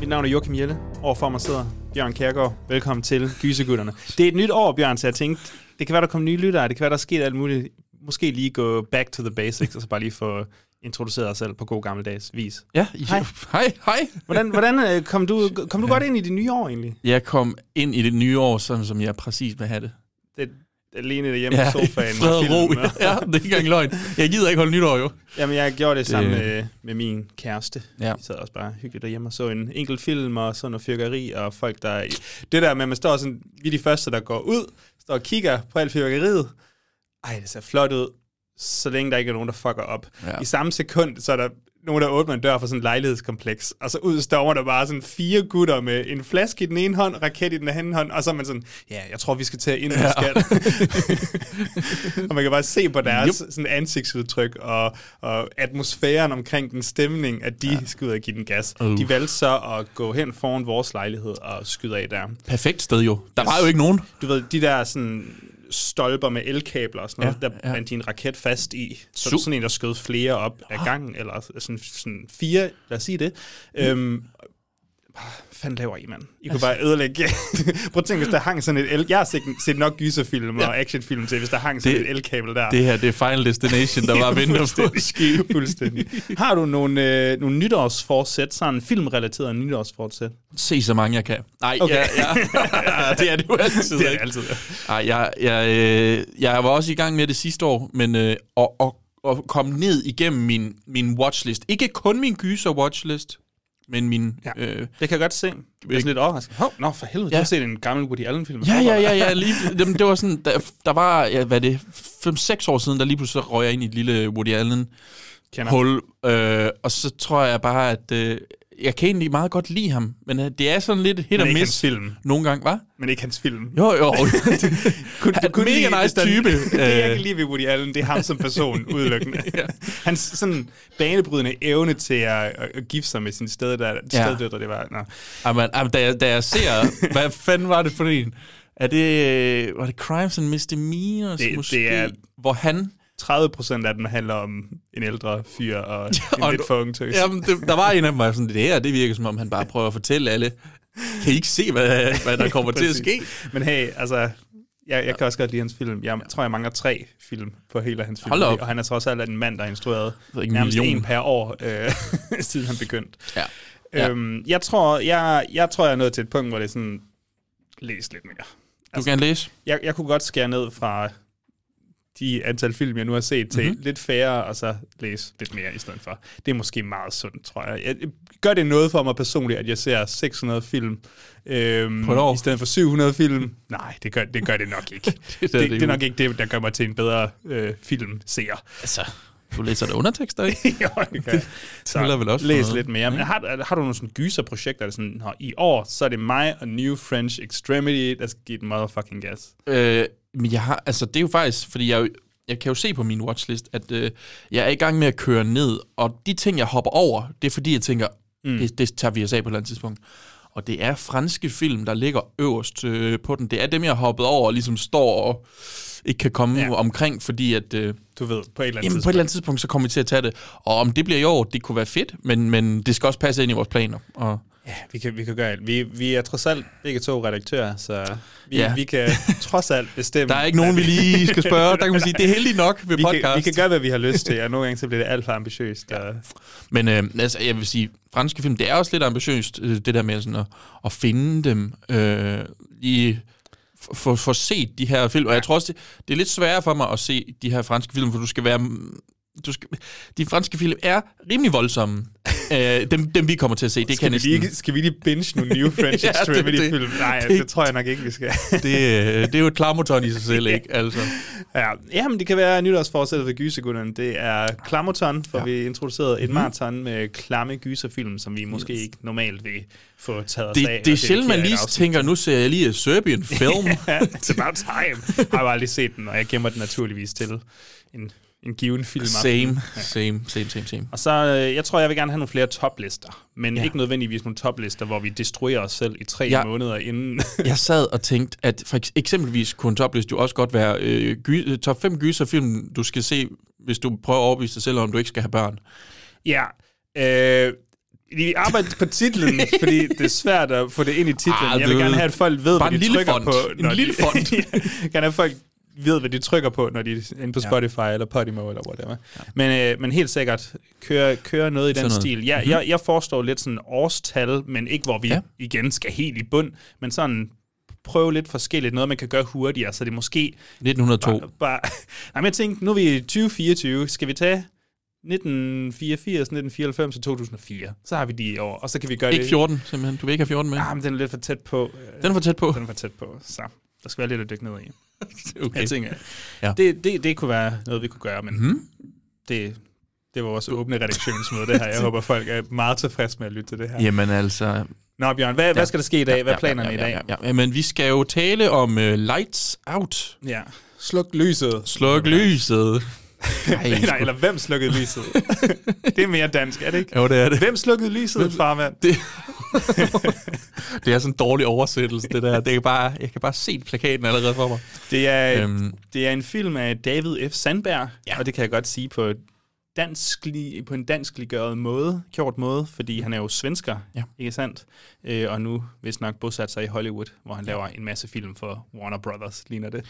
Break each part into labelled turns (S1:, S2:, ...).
S1: Mit navn er Joachim Jelle. Overfor mig sidder Bjørn Kærgaard. Velkommen til Gysegutterne. Det er et nyt år, Bjørn, så jeg tænkte, det kan være, der kommer nye lyttere. Det kan være, der er sket alt muligt. Måske lige gå back to the basics, og så bare lige få introduceret os selv på god gammeldags vis.
S2: Ja,
S1: Hej.
S2: hej. hej.
S1: Hvordan, hvordan øh, kom du, kom du godt ind i det nye år egentlig?
S2: Jeg kom ind i det nye år, sådan som jeg præcis vil have det.
S1: Det, alene derhjemme ja, på sofaen.
S2: fred og ro.
S1: og-
S2: Ja, det er ikke engang løgn. Jeg gider ikke holde nytår, jo.
S1: Jamen, jeg gjorde det,
S2: Det-
S1: sammen med, med min kæreste.
S2: Ja.
S1: Vi sad også bare hyggeligt derhjemme og så en enkelt film og sådan noget fyrkeri og folk, der... Det der med, at man står sådan... Vi er de første, der går ud, står og kigger på alt fyrkeriet. Ej, det ser flot ud, så længe der ikke er nogen, der fucker op.
S2: Ja.
S1: I samme sekund, så er der nogen, der åbner en dør for sådan et lejlighedskompleks, og så ud står der bare sådan fire gutter med en flaske i den ene hånd, raket i den anden hånd, og så er man sådan, ja, jeg tror, vi skal til at ind, ja. skal. og man kan bare se på deres yep. sådan ansigtsudtryk og, og atmosfæren omkring den stemning, at de ja. skal ud og give den gas.
S2: Uh.
S1: De valgte så at gå hen foran vores lejlighed og skyde af der.
S2: Perfekt sted, jo. Der var jo ikke nogen.
S1: Du ved, de der sådan stolper med elkabler og sådan noget,
S2: Ja,
S1: der
S2: ja.
S1: bandt de en raket fast i. Så
S2: Su-
S1: sådan en, der skød flere op af gangen, eller sådan, sådan fire, lad os sige det. Øhm, hvad fanden laver I, mand? I kunne bare ødelægge... Prøv at tænke, hvis der hang sådan et el... Jeg har set, set nok gyserfilm og actionfilm til, hvis der hang sådan
S2: Det-
S1: et elkabel der.
S2: Det her, det er Final Destination, der var venter på at
S1: Fuldstændig. Har du nogle, øh, nogle nytårsforsæt, sådan filmrelateret nytårsforsæt?
S2: Se så mange, jeg kan. Nej,
S1: Okay.
S2: ja, ja. det er det jo altid.
S1: Det er det altid.
S2: Ej, jeg, jeg, øh, jeg var også i gang med det sidste år, men øh, at, at, at komme ned igennem min, min watchlist. Ikke kun min gyser-watchlist, men min...
S1: Ja.
S2: Øh,
S1: Det kan jeg godt se. Jeg er sådan lidt overrasket. Hov, nå, for helvede, ja. Du har set en gammel Woody Allen-film.
S2: Ja, ja, ja, ja. Lige, jamen, det var sådan, der, der var, ja, hvad det, 5-6 år siden, der lige pludselig røg jeg ind i et lille Woody Allen
S1: Kender.
S2: hul. Øh, og så tror jeg bare, at øh, jeg kan egentlig meget godt lide ham, men øh, det er sådan lidt hit og miss
S1: film.
S2: nogle gange, hva'?
S1: Men ikke hans film.
S2: Jo, jo.
S1: Kun,
S2: Han er mega nice type.
S1: det, jeg
S2: Øh.
S1: kan lide ved Woody Allen, det er ham som person, udelukkende. Hans sådan banebrydende evne til at, at, gifte sig med sin sted, der,
S2: Ja.
S1: steddøtre, det var... Nå.
S2: Jamen, jamen, da, jeg, da jeg ser, hvad fanden var det for en? Er det, øh, var det Crimes and Misdemeanors
S1: Det- det
S2: måske?
S1: er-
S2: Hvor han...
S1: 30 procent af dem handler om en ældre fyr og en
S2: og
S1: lidt for ung tøs.
S2: Jamen, det, der var en af dem, der var sådan, det her, det virker som om, han bare prøver at fortælle alle, kan I ikke se, hvad, hvad der kommer til at ske?
S1: Men hey, altså, jeg, jeg kan også godt lide hans film. Jeg tror, jeg mangler tre film på hele hans film.
S2: Hold op.
S1: Og han er trods alt en mand, der har instrueret nærmest
S2: million.
S1: en per år, øh, siden han begyndte.
S2: Ja. Ja.
S1: Øhm, jeg, tror, jeg, jeg tror, jeg er nået til et punkt, hvor det er sådan, læs lidt mere.
S2: Du kan læse.
S1: Jeg, jeg kunne godt skære ned fra de antal film, jeg nu har set, til
S2: Mhm.
S1: mm-hmm. lidt færre, og så læse lidt mere i stedet for. Det er måske meget sundt, tror jeg. jeg. Gør det noget for mig personligt, at jeg ser 600 film øhm, i stedet for 700 film? Nej, det gør det, gør det nok ikke. det,
S2: det
S1: det,
S2: er
S1: det,
S2: det
S1: det er nok ikke det, der gør mig til en bedre øh, filmseer.
S2: Altså, du læser der undertekster, ikke?
S1: jo, det kan jeg.
S2: tæller vel også
S1: læs
S2: noget.
S1: lidt mere. Men har, har du nogle sådan gyserprojekter, der er sådan, "Nå, i år, så er det mig og New French Extremity, der skal give den motherfucking gas.
S2: Øh, men jeg har, altså det er jo faktisk, fordi jeg, jeg kan jo se på min watchlist, at øh, jeg er i gang med at køre ned, og de ting, jeg hopper over, det er fordi, jeg tænker, mm. det, det tager vi os af på et eller andet tidspunkt. Og det er franske film, der ligger øverst øh, på den. Det er dem, jeg har hoppet over og ligesom står og ikke kan komme
S1: Ja.
S2: omkring, fordi at... Øh,
S1: Du ved, på et eller andet
S2: Jamen, på et
S1: tidspunkt.
S2: eller andet tidspunkt, så kommer vi til at tage det. Og om det bliver i år, det kunne være fedt, men, men det skal også passe ind i vores planer. Og
S1: Ja, vi kan, vi kan gøre alt. Vi, vi er trods alt begge to redaktører, så vi,
S2: Ja.
S1: vi kan trods alt bestemme.
S2: der er ikke nogen, vi lige skal spørge. Der kan man sige, det er heldigt nok ved
S1: vi
S2: podcast.
S1: kan, vi kan gøre, hvad vi har lyst til, og nogle gange så bliver det alt for ambitiøst. Ja.
S2: Men øh, altså, jeg vil sige, franske film, det er også lidt ambitiøst, øh, det der med sådan at, at finde dem, øh, lige få set de her film. Og jeg tror også, det, det er lidt sværere for mig at se de her franske film, for du skal være du skal, de franske film er rimelig voldsomme. øh, dem, dem, vi kommer til at se, det
S1: Skal
S2: kan
S1: vi,
S2: næsten...
S1: lige, skal vi lige binge nogle New French
S2: Ja, det-
S1: Extremity-film?
S2: det-
S1: Nej,
S2: det-
S1: det, tror jeg nok ikke, vi skal.
S2: det, øh, det er jo et klarmoton i sig selv, ikke? Altså.
S1: ja, jamen, det kan være nytårsforsættet for gysergutterne. Det er Klamoton, for ja. vi introducerede
S2: Mhm.
S1: et maraton med klamme gyserfilm, som vi måske
S2: Yes.
S1: ikke normalt vil få taget os
S2: Det,
S1: af.
S2: det er sjældent, man lige tænker, nu ser jeg lige Serbian film.
S1: Ja, It's about time. Jeg har aldrig set den, og jeg gemmer den naturligvis til en, en given film.
S2: same, same, same, same, same.
S1: Og så, øh, jeg tror, jeg vil gerne have nogle flere toplister, men
S2: Ja.
S1: ikke nødvendigvis nogle toplister, hvor vi destruerer os selv i tre
S2: ja.
S1: måneder inden.
S2: Jeg sad og tænkte, at for eks- eksempelvis kunne en topliste jo også godt være øh, gy- top 5 gyserfilm, du skal se, hvis du prøver at overbevise dig selv om, du ikke skal have børn.
S1: ja, øh, vi arbejder på titlen, fordi det er svært at få det ind i titlen.
S2: Ah,
S1: jeg vil gerne have, at folk ved,
S2: Bare
S1: hvad de trykker
S2: font.
S1: på.
S2: En lille font.
S1: jeg vil gerne have, at folk ved, hvad de trykker på, når de er inde på Spotify ja. eller Podimo eller whatever. Ja. Men, øh, men helt sikkert, køre, køre noget i den
S2: noget.
S1: stil. Ja,
S2: Mhm.
S1: jeg, jeg forestår lidt sådan årstal, men ikke hvor vi
S2: Ja.
S1: igen skal helt i bund, men sådan prøve lidt forskelligt. Noget, man kan gøre hurtigere, så det måske
S2: 1902.
S1: bare... bare Nej, men jeg tænkte, nu er vi i 2024. Skal vi tage 1984, 1994 og 2004? Så har vi de i år, og så kan vi gøre
S2: Ikke
S1: det...
S2: 14, simpelthen. Du vil ikke have 14 med.
S1: Ah, men den er lidt for tæt på.
S2: Den er for tæt på.
S1: Den er for tæt på, så der skal være lidt at dykke ned i.
S2: Okay.
S1: Jeg tænker,
S2: Ja.
S1: ja. det, det, det kunne være noget, vi kunne gøre, men
S2: Mhm.
S1: det, det var vores åbne redaktionsmøde, det her. Jeg håber, folk er meget tilfredse med at lytte til det her.
S2: Jamen altså...
S1: Nå, Bjørn, hvad, ja. hvad skal der ske i dag? Hvad er planerne
S2: ja,
S1: i
S2: ja,
S1: dag?
S2: Ja, ja, ja. Men vi skal jo tale om uh, Lights Out.
S1: Ja. Sluk lyset.
S2: Sluk lyset. Ej,
S1: Nej,
S2: sgu-
S1: eller hvem slukkede lyset? det er mere dansk, er det ikke?
S2: Jo, det er det.
S1: Hvem slukkede lyset, farmand?
S2: Det, det er sådan en dårlig oversættelse, det der. Det er bare, jeg kan bare se plakaten allerede for mig.
S1: Det er,
S2: Øhm.
S1: det er en film af David F. Sandberg,
S2: Ja.
S1: ja. og det kan jeg godt sige på, dansk, på en danskliggøret måde, gjort måde, fordi han er jo svensker,
S2: Ja.
S1: ikke sandt? Øh, og nu vist nok bosat sig i Hollywood, hvor han laver en masse film for Warner Brothers, ligner det,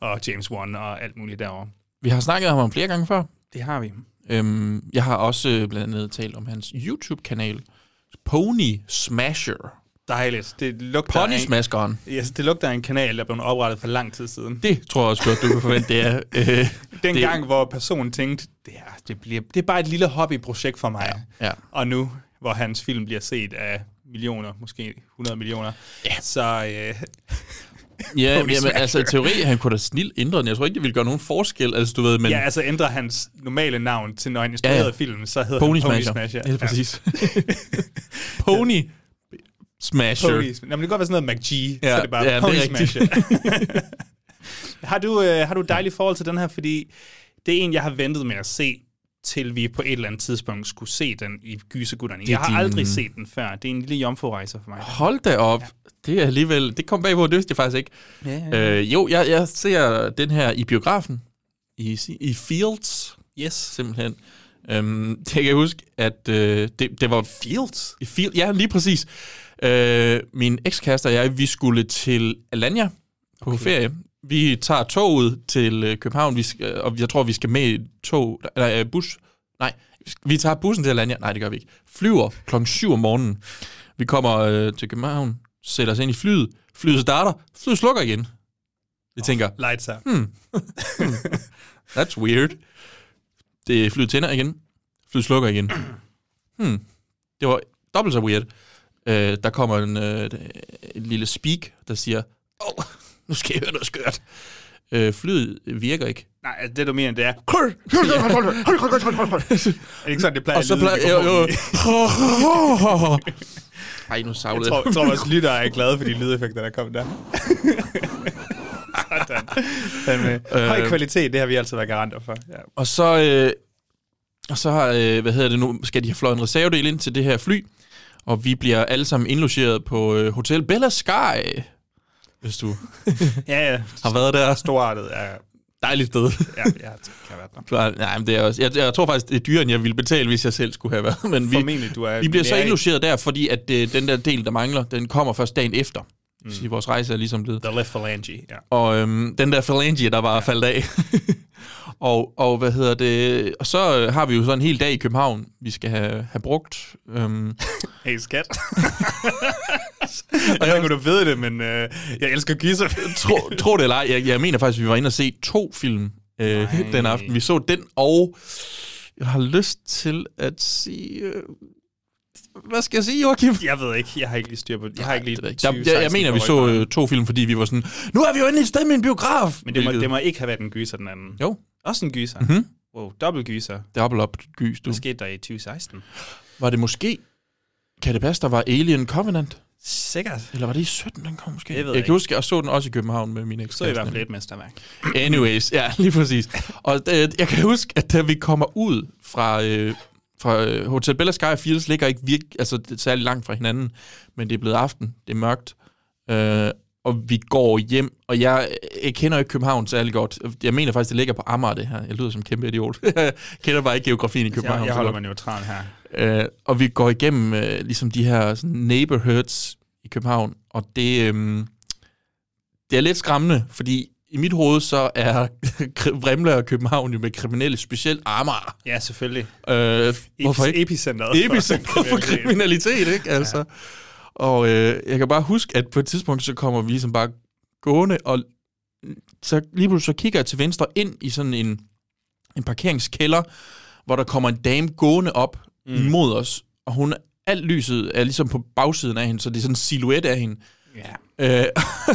S1: og James Wan og alt muligt derovre.
S2: Vi har snakket om ham flere gange før.
S1: Det har vi.
S2: Øhm, jeg har også øh, blandt andet talt om hans YouTube-kanal, Pony Smasher.
S1: Dejligt. Det lugter,
S2: Pony Smasheren.
S1: yes, det lugter af en kanal, der blev oprettet for lang tid siden.
S2: Det tror jeg også godt, du kan forvente, det er. Øh,
S1: Den
S2: det-
S1: gang, hvor personen tænkte, det, er, det, bliver, det er bare et lille hobbyprojekt for mig.
S2: Ja.
S1: Og nu, hvor hans film bliver set af millioner, måske 100 millioner,
S2: Ja.
S1: så... Øh,
S2: Ja,
S1: Pony
S2: jamen,
S1: Smasher.
S2: altså i teori, han kunne da snilt ændre den. Jeg tror ikke, det ville gøre nogen forskel, altså du ved, men...
S1: ja, altså ændre hans normale navn til, når han instruerede
S2: Ja,
S1: ja,
S2: ja.
S1: ja. film, så hedder
S2: Pony
S1: han Pony
S2: Smasher.
S1: Smasher.
S2: Ja, præcis. Pony Smasher.
S1: Pony, Jamen, det kan godt være sådan noget McG,
S2: Ja,
S1: så er det bare
S2: ja, det er
S1: Pony. Smasher. har, du, øh, har du et dejligt forhold til den her? Fordi det er en, jeg har ventet med at se, til vi på et eller andet tidspunkt skulle se den i Gysergutterne.
S2: er
S1: Jeg har
S2: din-
S1: aldrig set den før. Det er en lille jomfru-rejse for mig.
S2: Hold da op. Det er alligevel... Det kom bagpå, det vidste jeg faktisk ikke.
S1: Ja, ja.
S2: Øh, jo, jeg, jeg ser den her i biografen. I, i Fields,
S1: Yes.
S2: simpelthen. Øhm, jeg kan huske, at øh, det, det var...
S1: Fields?
S2: I Field, ja, lige præcis. Øh, min ekskæreste og jeg, vi skulle til Alanya på okay. ferie. Vi tager toget til øh, København, vi skal, og jeg tror, vi skal med i tog, eller øh, bus. Nej, vi tager bussen til Alanya. Nej, det gør vi ikke. Flyver klokken 7 om morgenen. Vi kommer øh, til København, sætter os ind i flyet. Flyet starter, flyet slukker igen. Vi tænker,
S1: Lights out.
S2: Hmm. that's weird. Det flyet tænder igen. Flyet slukker igen. Hmm. Det var dobbelt så weird. Øh, der kommer en, øh, en lille speak, der siger, oh, nu skal jeg høre noget skørt. Øh, flyet virker ikke.
S1: Nej, det du mener, det er... er det ikke sådan, det plejer
S2: Og så plejer... Jo, jo. Ej, nu
S1: Jeg
S2: savlede
S1: tror, jeg tror også, lyttere er glade for de lydeffekter, der kom der. Sådan. Den med høj
S2: Øh.
S1: kvalitet, det har vi altid været garanter for. Ja.
S2: Og så, øh, og så har, øh, hvad hedder det nu, skal de have fløjet en reservedel ind til det her fly, og vi bliver alle sammen indlogeret på øh, Hotel Bella Sky, hvis du
S1: ja, ja.
S2: har været der.
S1: Storartet er...
S2: Dejligt sted.
S1: Ja, jeg kan have været der.
S2: Klar, Nej, men det er også, jeg, jeg tror faktisk, det er dyrere, end jeg ville betale, hvis jeg selv skulle have været. Men vi,
S1: Formentlig, du er...
S2: vi bliver så indlogeret der, fordi at øh, den der del, der mangler, den kommer først dagen efter. Mm. Så vores rejse er ligesom blevet.
S1: The left phalange, ja.
S2: Og øhm, den der phalange, der bare faldt af. og, og hvad hedder det? Og så har vi jo så en hel dag i København, vi skal have, have brugt. Øhm,
S1: Hey, skat. jeg ved ikke, du ved det, men øh, jeg elsker gyser.
S2: tro, tro det eller ej, jeg, jeg mener faktisk, at vi var inde og se to film øh, den aften. Vi så den, og jeg har lyst til at sige... Øh, hvad skal jeg sige, Joachim?
S1: Jeg ved ikke, jeg har ikke lige styr på det. Jeg har ikke lige
S2: Der,
S1: 2016
S2: jeg, jeg mener, vi så øh, to film, fordi vi var sådan, nu er vi jo endelig et sted med en biograf.
S1: Men det må,
S2: Hvilket-
S1: det må ikke have været en gyser, den anden.
S2: Jo,
S1: Også en gyser.
S2: Mhm.
S1: Wow, dobbelt gyser.
S2: double up gys, du.
S1: Hvad skete der i 2016?
S2: Var det måske, kan det passe, der var Alien Covenant?
S1: Sikkert.
S2: Eller var det i 17, den kom måske?
S1: Det ved
S2: jeg
S1: jeg
S2: kan huske, jeg så den også i København med min eks.
S1: Så i hvert fald et mesterværk.
S2: Anyways, ja, lige præcis. Og øh, jeg kan huske, at da vi kommer ud fra, øh, fra øh, Hotel Bella Sky og Fields, ligger ikke virke, altså, det er særlig langt fra hinanden, men det er blevet aften, det er mørkt, øh, og vi går hjem, og jeg, jeg kender ikke København særlig godt. Jeg mener faktisk, det ligger på Amager, det her. Jeg lyder som en kæmpe idiot. jeg kender bare ikke geografien i København.
S1: Jeg, jeg holder mig neutral her.
S2: Øh, og vi går igennem øh, ligesom de her sådan, neighborhoods i København, og det, øh, det er lidt skræmmende, fordi i mit hoved så er Vrimle og København jo med kriminelle, specielt Amager.
S1: Ja, selvfølgelig.
S2: Øh, hvorfor ikke?
S1: Epicenteret.
S2: Epicenter for kriminalitet, ikke? Altså. Og øh, jeg kan bare huske, at på et tidspunkt, så kommer vi ligesom bare gående, og så lige pludselig så kigger jeg til venstre ind i sådan en, en parkeringskælder, hvor der kommer en dame gående op mm. imod os, og hun alt lyset er ligesom på bagsiden af hende, så det er sådan en silhuet af hende.
S1: Ja.
S2: Øh,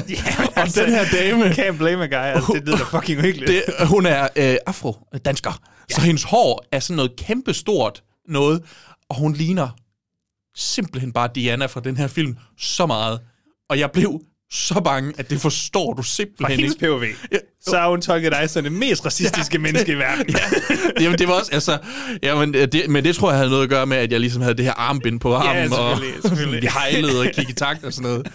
S1: ja
S2: og den her dame,
S1: Can't blame a guy. Altså, det lyder fucking uhyggeligt.
S2: det, hun er øh, afro-dansker, ja. så hendes hår er sådan noget kæmpestort noget, og hun ligner simpelthen bare Diana fra den her film så meget. Og jeg blev så bange, at det forstår du
S1: Fra
S2: simpelthen
S1: hendes
S2: ikke.
S1: POV, så har hun tolket dig som det mest racistiske menneske i verden.
S2: Ja, jamen, det var også, altså, jamen, det, men det tror jeg havde noget at gøre med, at jeg ligesom havde det her armbind på armen, og
S1: selvfølgelig, selvfølgelig.
S2: vi hejlede og kiggede i takt og sådan noget.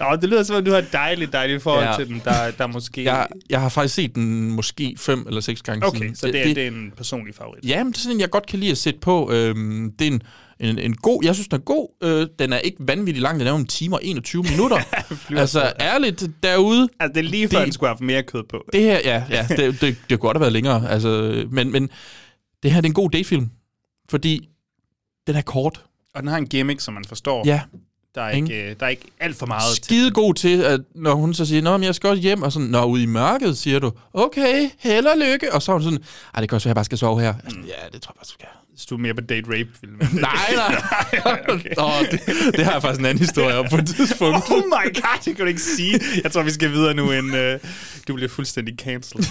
S1: Nå, det lyder som om, du har dejligt, dejligt forhold
S2: Ja.
S1: ja. til den, der, der måske...
S2: Jeg, jeg har faktisk set den måske fem eller seks gange
S1: okay,
S2: siden.
S1: så det, det, det er en personlig favorit.
S2: Ja, men det er sådan jeg godt kan lide at sætte på. Øhm, det er en, en, en god, jeg synes, den er god. Øh, den er ikke vanvittigt lang, den er jo en time og 21 minutter. altså, ærligt, derude,
S1: Altså, det er lige før,
S2: Det-
S1: den skulle have haft mere kød på.
S2: det her, ja, ja det, det, det kunne godt have været længere. Altså, men, men det her det er en god datefilm, fordi den er kort.
S1: Og den har en gimmick, som man forstår.
S2: Ja,
S1: Der er
S2: Ikke?
S1: ikke, øh, der er ikke alt for meget til.
S2: skide god til, at når hun så siger, Nå, men jeg skal også hjem, og sådan, Nå, ude i mørket, siger du, okay, held og lykke, og så er hun sådan, ej, det kan også være, at jeg bare skal sove her. Mm. Ja, det tror jeg bare, du skal.
S1: Så du er mere på date rape film.
S2: Nej, nej. okay. Nå, det, det har jeg faktisk en anden historie om på et tidspunkt.
S1: Oh my god, det kan du ikke sige. Jeg tror, vi skal videre nu, end uh, du bliver fuldstændig cancelled.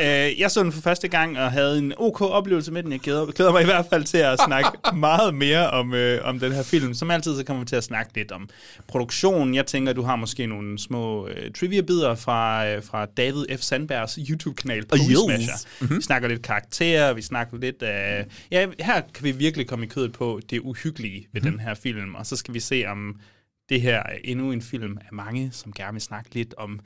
S1: uh, jeg så den for første gang og havde en ok oplevelse med den. Jeg glæder, glæder mig i hvert fald til at snakke meget mere om, uh, om den her film. Som altid, så kommer vi til at snakke lidt om produktionen. Jeg tænker, du har måske nogle små uh, trivia-bidder fra, uh, fra David F. Sandbergs YouTube-kanal,
S2: yes.
S1: Smasher. Mm-hmm. Vi snakker lidt karakterer, vi snakker lidt af... Ja, her kan vi virkelig komme i kødet på det uhyggelige ved mm-hmm. den her film, og så skal vi se, om det her er endnu en film af mange, som gerne vil snakke lidt om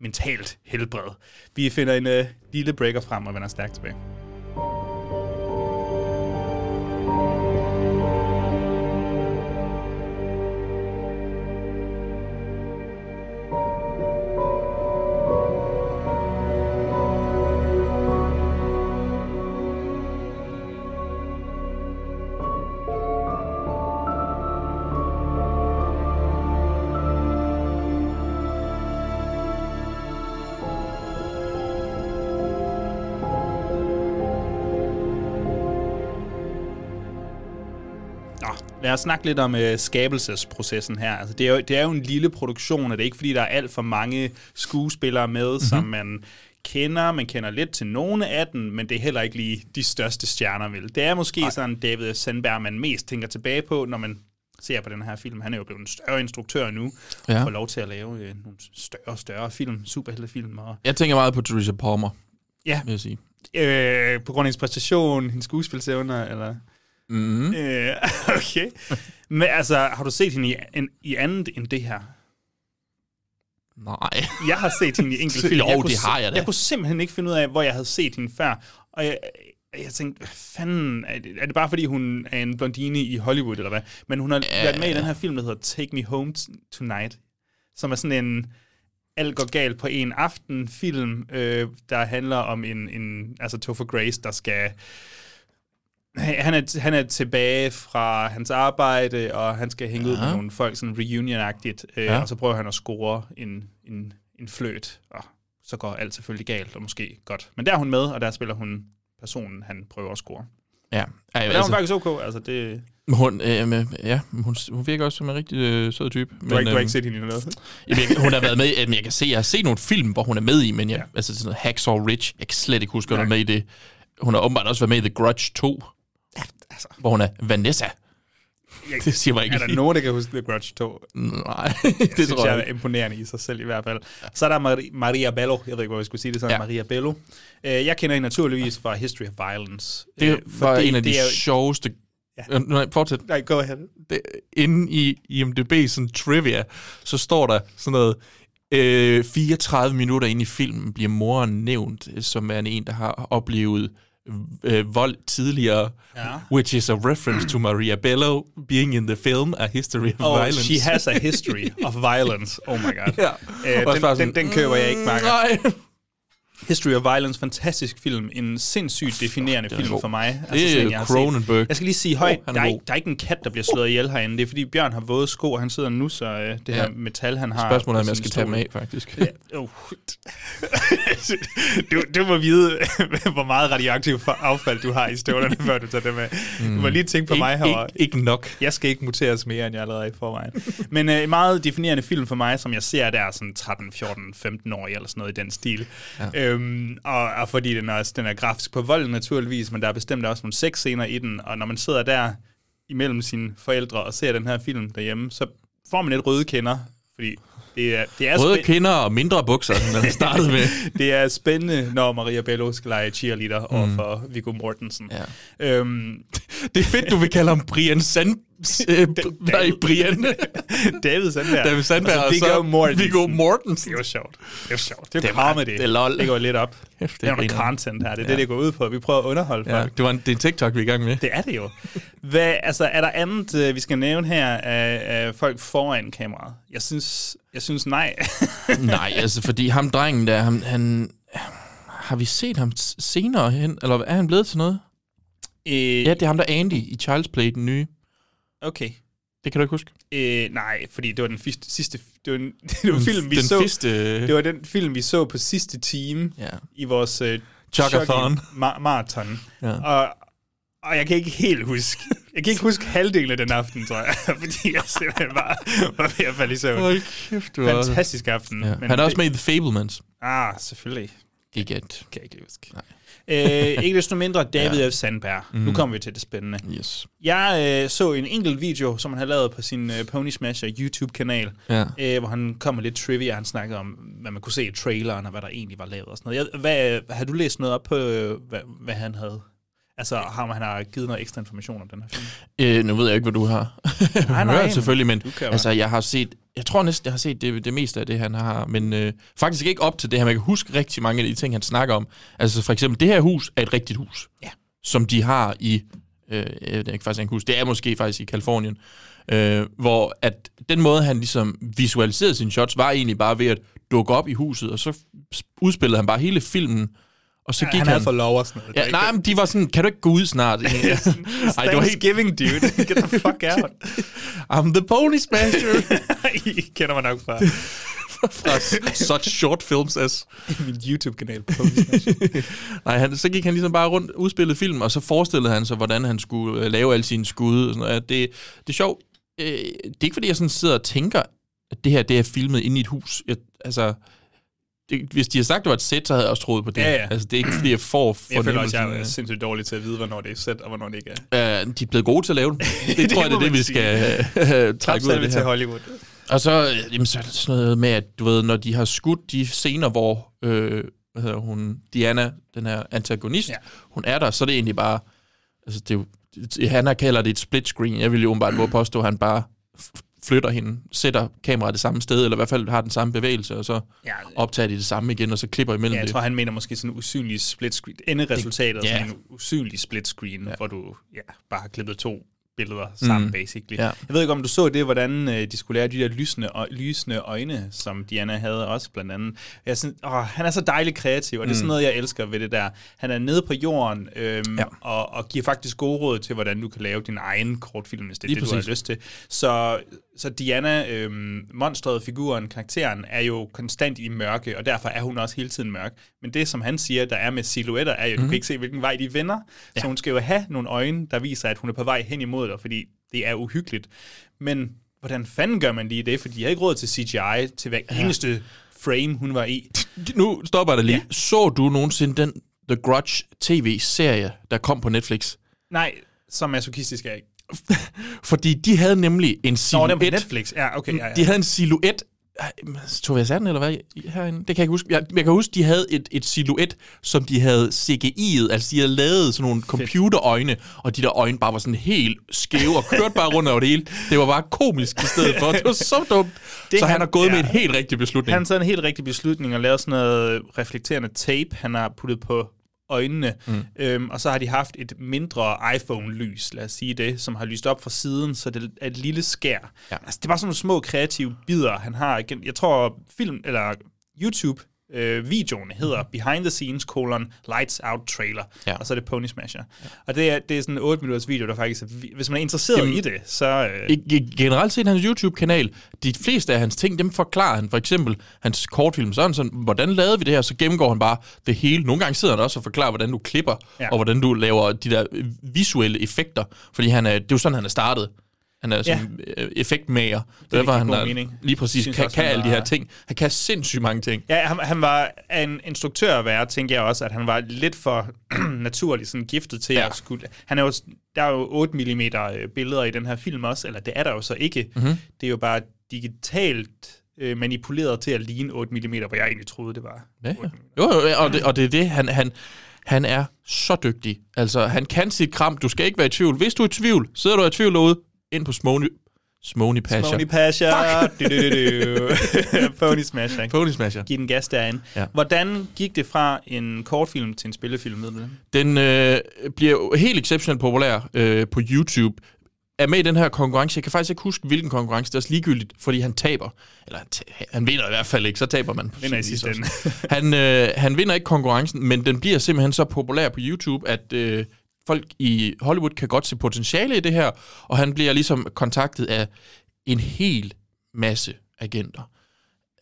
S1: mentalt helbred. Vi finder en uh, lille breaker frem og vender stærkt tilbage. Lad os snakke lidt om uh, skabelsesprocessen her. Altså, det, er jo, det er jo en lille produktion, og det er ikke fordi, der er alt for mange skuespillere med, mm-hmm. som man kender. Man kender lidt til nogle af dem, men det er heller ikke lige de største stjerner, vel? Det er måske Ej. sådan David Sandberg, man mest tænker tilbage på, når man ser på den her film. Han er jo blevet en større instruktør nu,
S2: Ja.
S1: og får lov til at lave uh, nogle større og større film, superheltefilm. Og,
S2: Jeg tænker meget på Teresa Palmer,
S1: ja,
S2: vil jeg sige.
S1: øh, på grund af hendes præstation, hendes skuespilsevner, eller...
S2: Mm.
S1: Øh, okay. Men altså, har du set hende i, en, i andet end det her?
S2: Nej.
S1: Jeg har set hende i enkelte film.
S2: Jo,
S1: jeg
S2: det
S1: kunne,
S2: har jeg da.
S1: Jeg kunne simpelthen ikke finde ud af, hvor jeg havde set hende før. Og jeg, jeg tænkte, fanden, er det, er det bare fordi, hun er en blondine i Hollywood, eller hvad? Men hun har
S2: Ja.
S1: været med i den her film, der hedder Take Me Home Tonight, som er sådan en alt går galt på en aften film, øh, der handler om en, en altså Topher Grace, der skal han er, han er tilbage fra hans arbejde, og han skal hænge ja. ud med nogle folk, sådan reunion-agtigt, øh,
S2: Ja.
S1: og så prøver han at score en, en, en fløt. Og så går alt selvfølgelig galt, og måske godt. Men der er hun med, og der spiller hun personen, han prøver at score.
S2: Ja, Ej,
S1: der er hun faktisk ok, altså det...
S2: hun, øh, men, ja, hun, hun virker også som en rigtig øh, sød type.
S1: Du har, ikke, du har
S2: øhm,
S1: ikke set hende i noget.
S2: Jamen, hun har været med i, jeg kan se, jeg har set nogle film, hvor hun er med i, men jeg, ja. altså sådan noget Hacksaw Ridge, jeg kan slet ikke huske, at hun er med i det. Hun har åbenbart også været med i The Grudge 2, ja,
S1: altså.
S2: hvor hun er Vanessa.
S1: Jeg,
S2: Det siger mig ikke
S1: Er der nogen, der kan huske The Grudge 2?
S2: Nej,
S1: Det
S2: det
S1: synes
S2: tror
S1: jeg
S2: jeg
S1: er imponerende i sig selv i hvert fald. Så er der Maria, Maria Bello. Jeg ved ikke, hvor jeg skulle sige det sådan.
S2: Ja.
S1: Maria Bello. Øh, Jeg kender hende naturligvis fra History of Violence.
S2: Det
S1: Øh,
S2: var en af de
S1: det er jo-
S2: sjoveste... Ja. Nej, fortsæt.
S1: Nej, go ahead.
S2: det, inde i IMDb sådan trivia, så står der sådan noget, øh, 34 minutter ind i filmen bliver moren nævnt, øh, som er en, der har oplevet øh, vold tidligere,
S1: Ja.
S2: which is a reference to Maria Bello being in the film A History of
S1: Oh,
S2: Violence.
S1: she has a history of violence. Oh my god.
S2: Ja.
S1: Øh, den, den, den køber jeg ikke mange.
S2: Nej.
S1: History of Violence, fantastisk film. En sindssygt definerende
S2: er
S1: film
S2: god.
S1: for mig. Altså,
S2: Det er
S1: sådan jeg.
S2: Cronenberg.
S1: Jeg skal lige sige højt,
S2: er
S1: der, er ikke, der er ikke en kat, der bliver slået ihjel herinde. Det er fordi Bjørn har våde sko, og han sidder nu så øh, det
S2: Ja.
S1: her metal, han har.
S2: Spørgsmålet er, om jeg skal tage dem af, faktisk.
S1: Ja, oh. du, du må vide, hvor meget radioaktiv affald du har i støvlerne, før du tager dem af. Du må lige tænke på mig
S2: Ikke,
S1: herovre.
S2: ikke, ikke nok.
S1: Jeg skal ikke muteres mere, end jeg allerede er i forvejen. Men øh, en meget definerende film for mig, som jeg ser, der er sådan 13, 14, 15 år eller sådan noget i den stil. Ja. Øhm, og, og fordi den er, den er grafisk på vold naturligvis, men der er bestemt også nogle sexscener i den, og når man sidder der imellem sine forældre og ser den her film derhjemme, så får man lidt røde kender, fordi det er, det er
S2: Røde kinder og mindre bukser, end den startede med.
S1: det er spændende, når Maria Bello skal lege cheerleader mm. over for Viggo Mortensen.
S2: Ja.
S1: Øhm,
S2: Det er fedt, du vil kalde ham Brian Sand... Øh, nej, Brian.
S1: David Sandberg.
S2: David Sandberg og
S1: Viggo
S2: så
S1: Mortensen.
S2: Viggo Mortensen.
S1: Det var sjovt. Det var sjovt. Det,
S2: Det var-
S1: med det.
S2: det lol.
S1: Det går lidt op.
S2: Kæft,
S1: Det er noget content her. Det er
S2: Ja.
S1: det, det går ud på. Vi prøver at underholde
S2: Ja,
S1: folk.
S2: det, var en, det er en TikTok, vi er i gang med.
S1: Det er det jo. Hvad, altså, er der andet, øh, vi skal nævne her af, af folk foran kameraet? Jeg synes, jeg synes nej.
S2: Nej, altså, fordi ham drengen der, han, han... Har vi set ham senere hen? Eller er han blevet til noget?
S1: øh,
S2: Ja, det er ham der Andy i Child's Play, den nye.
S1: Okay.
S2: Det kan du ikke huske?
S1: Øh, nej, fordi det var den fis- sidste... Det var, en, det var film, vi
S2: den
S1: så...
S2: Sidste,
S1: Det var den film, vi så på sidste time
S2: Ja.
S1: i vores uh,
S2: Chuckathon.
S1: ma- marathon.
S2: Ja.
S1: Og, og jeg kan ikke helt huske... Jeg kan ikke huske halvdelen af den aften, tror jeg. Fordi jeg simpelthen bare var ved at falde i søvn.
S2: Hold kæft, du.
S1: Fantastisk aften.
S2: Ja. Han er også med i The Fablemans.
S1: Ah, selvfølgelig.
S2: Gigant.
S1: Kan jeg ikke huske. Nej. Øh, ikke desto mindre David
S2: Ja.
S1: F. Sandberg.
S2: Mhm.
S1: Nu kommer vi til det spændende.
S2: Yes.
S1: Jeg øh, så en enkelt video, som han har lavet på sin øh, Pony Smasher YouTube-kanal,
S2: Ja.
S1: øh, hvor han kom med lidt trivia. Han snakkede om, hvad man kunne se i traileren, og hvad der egentlig var lavet og sådan noget. Jeg, hvad, har du læst noget op på, øh, hvad, hvad han havde? Altså, har han har givet noget ekstra information om den her film?
S2: Øh, nu ved jeg ikke, hvad du har.
S1: Nej, nej,
S2: selvfølgelig, men altså, jeg har set, jeg tror næsten, jeg har set det, det meste af det, han har, men øh, faktisk ikke op til det her, jeg kan huske rigtig mange af de ting, han snakker om. Altså for eksempel, det her hus er et rigtigt hus,
S1: Ja.
S2: som de har i, øh, jeg ved ikke faktisk ikke huske, det er måske faktisk i Kalifornien, øh, hvor at den måde, han ligesom visualiserede sine shots, var egentlig bare ved at dukke op i huset, og så udspillede han bare hele filmen, og så
S1: Ja,
S2: gik
S1: han
S2: han...
S1: fået lov og sådan noget.
S2: Ja, nej, men de var sådan, kan du ikke gå ud snart? Ej, det var helt...
S1: Thanksgiving, dude. Get the fuck out.
S2: I'm the pony smasher.
S1: I kender mig nok fra
S2: fra such short films as...
S1: min YouTube-kanal.
S2: Nej, han, så gik han ligesom bare rundt udspillede film, og så forestillede han sig, hvordan han skulle øh, lave alle sine skud. Og sådan noget. Det, det er sjovt. Øh, det er ikke, fordi jeg sådan sidder og tænker, at det her det er filmet inde i et hus. Jeg, altså, det, hvis de havde sagt, at det var et sæt, så havde jeg også troet på det.
S1: Ja, ja.
S2: Altså, det er ikke, fordi jeg får
S1: Jeg føler også,
S2: fornemmelsen
S1: jeg er sindssygt dårlig til at vide, hvornår det er sæt, og hvornår det ikke er.
S2: Øh, de er blevet gode til at lave det. Det,
S1: Det
S2: tror jeg, det er det, vi skal øh, trække ud af det
S1: til
S2: her.
S1: Hollywood.
S2: Og så, øh, jamen, så er det sådan noget med, at du ved, når de har skudt de scener, hvor øh, hvad hedder hun, Diana, den her antagonist,
S1: Ja.
S2: hun er der, så er det egentlig bare, altså det er jo, han kalder det et split screen. Jeg vil jo åbenbart påstå, at han bare flytter hende, sætter kameraet det samme sted, eller i hvert fald har den samme bevægelse, og så
S1: Ja,
S2: optager de det samme igen, og så klipper imellem
S1: Ja, jeg
S2: det.
S1: tror, han mener måske sådan en usynlig split screen. Enderesultatet er
S2: Ja.
S1: sådan en usynlig split screen, ja. hvor du ja, bare har klippet to billeder sammen,
S2: Mm.
S1: basically.
S2: Ja.
S1: Jeg ved ikke, om du så det, hvordan øh, de skulle lære de der lysende, og, lysende øjne, som Diana havde også blandt andet. Jeg er sådan, åh, han er så dejligt kreativ, og det er sådan
S2: Mm.
S1: noget, jeg elsker ved det der. Han er nede på jorden, øhm,
S2: Ja.
S1: og, og giver faktisk gode råd til, hvordan du kan lave din egen kortfilm, hvis det er
S2: Lige
S1: det, du
S2: præcis.
S1: har lyst til. Så, så Diana, øhm, monstret, figuren, karakteren, er jo konstant i mørke, og derfor er hun også hele tiden mørk. Men det, som han siger, der er med silhuetter, er jo, mm. du
S2: Mhm.
S1: kan ikke se, hvilken vej de vender. Ja. Så hun skal jo have nogle øjne, der viser, at hun er på vej hen imod dig, fordi det er uhyggeligt. Men hvordan fanden gør man lige det? For de har ikke råd til CGI til hver eneste frame, hun var i.
S2: Nu stopper jeg dig lige. Ja. Så du nogensinde den The Grudge tv-serie, der kom på Netflix?
S1: Nej, så masochistisk er jeg ikke.
S2: Fordi de havde nemlig en
S1: Nå,
S2: silhuet.
S1: den på Netflix. Ja, okay. Ja, ja.
S2: De havde en silhuet. Jeg den, eller hvad? Herinde? Det kan jeg ikke huske. Jeg, jeg kan huske, de havde et, et silhuet, som de havde CGI'et. Altså, de havde lavet sådan nogle computerøjne, og de der øjne bare var sådan helt skæve og kørte bare rundt over det hele. Det var bare komisk i stedet for. Det var så dumt. Det så han,
S1: han-
S2: har gået ja. med en helt rigtig beslutning.
S1: Han har taget en helt rigtig beslutning og lavet sådan noget reflekterende tape, han har puttet på øjnene. Mm. Øhm, og så har de haft et mindre iPhone-lys, lad os sige det, som har lyst op fra siden, så det er et lille skær.
S2: Ja.
S1: Altså, det er bare sådan nogle små kreative bidder, han har. Igen, Jeg tror, film, eller YouTube, øh, videoen hedder Behind the Scenes, colon, Lights Out Trailer,
S2: Ja.
S1: og så er det Pony Smasher. Ja. Og det er, det er sådan en 8 minutters video, der faktisk vi- hvis man er interesseret
S2: Jamen,
S1: i det, så... Øh,
S2: Generelt set hans YouTube-kanal, de fleste af hans ting, dem forklarer han. For eksempel hans kortfilm, sådan sådan, hvordan lavede vi det her? Så gennemgår han bare det hele. Nogle gange sidder han også og forklarer, hvordan du klipper, ja.
S1: Ja.
S2: og hvordan du laver de der øh, visuelle effekter. Fordi han er, det er jo sådan, han er startet. Han er sådan ja. effektmager. Det
S1: giver
S2: han er,
S1: mening.
S2: lige præcis
S1: Synes
S2: kan,
S1: også,
S2: kan alle de
S1: var-
S2: her ting. Han kan sindssygt mange ting.
S1: Ja, han, han var en instruktør at være, tænker jeg også, at han var lidt for naturligt sådan giftet til
S2: Ja.
S1: at skulle... Han er jo, der er jo 8 mm billeder i den her film også, eller det er der jo så ikke.
S2: Mhm.
S1: Mm-hmm. Det er jo bare digitalt øh, manipuleret til at ligne 8 mm, hvor jeg egentlig troede, det var.
S2: Ja, ja. Jo, jo, og det, og det er det, han, han, han er så dygtig. Altså, han kan sit kram. Du skal ikke være i tvivl. Hvis du er i tvivl, sidder du i tvivl derude, ind på Smony, Smony Pasha.
S1: Pony Pasha. Pony Smash, ikke?
S2: Pony Smasher.
S1: Giv den gas derinde.
S2: Ja.
S1: Hvordan gik det fra en kortfilm til en spillefilm, ved du det?
S2: Den øh, bliver helt exceptionelt populær øh, på YouTube. Er med i den her konkurrence. Jeg kan faktisk ikke huske, hvilken konkurrence. Det er også ligegyldigt, fordi han taber. Eller han, han vinder i hvert fald ikke, så taber man. på
S1: Vinder i sidste
S2: han, øh, han vinder ikke konkurrencen, men den bliver simpelthen så populær på YouTube, at øh, folk i Hollywood kan godt se potentiale i det her, og han bliver ligesom kontaktet af en hel masse agenter.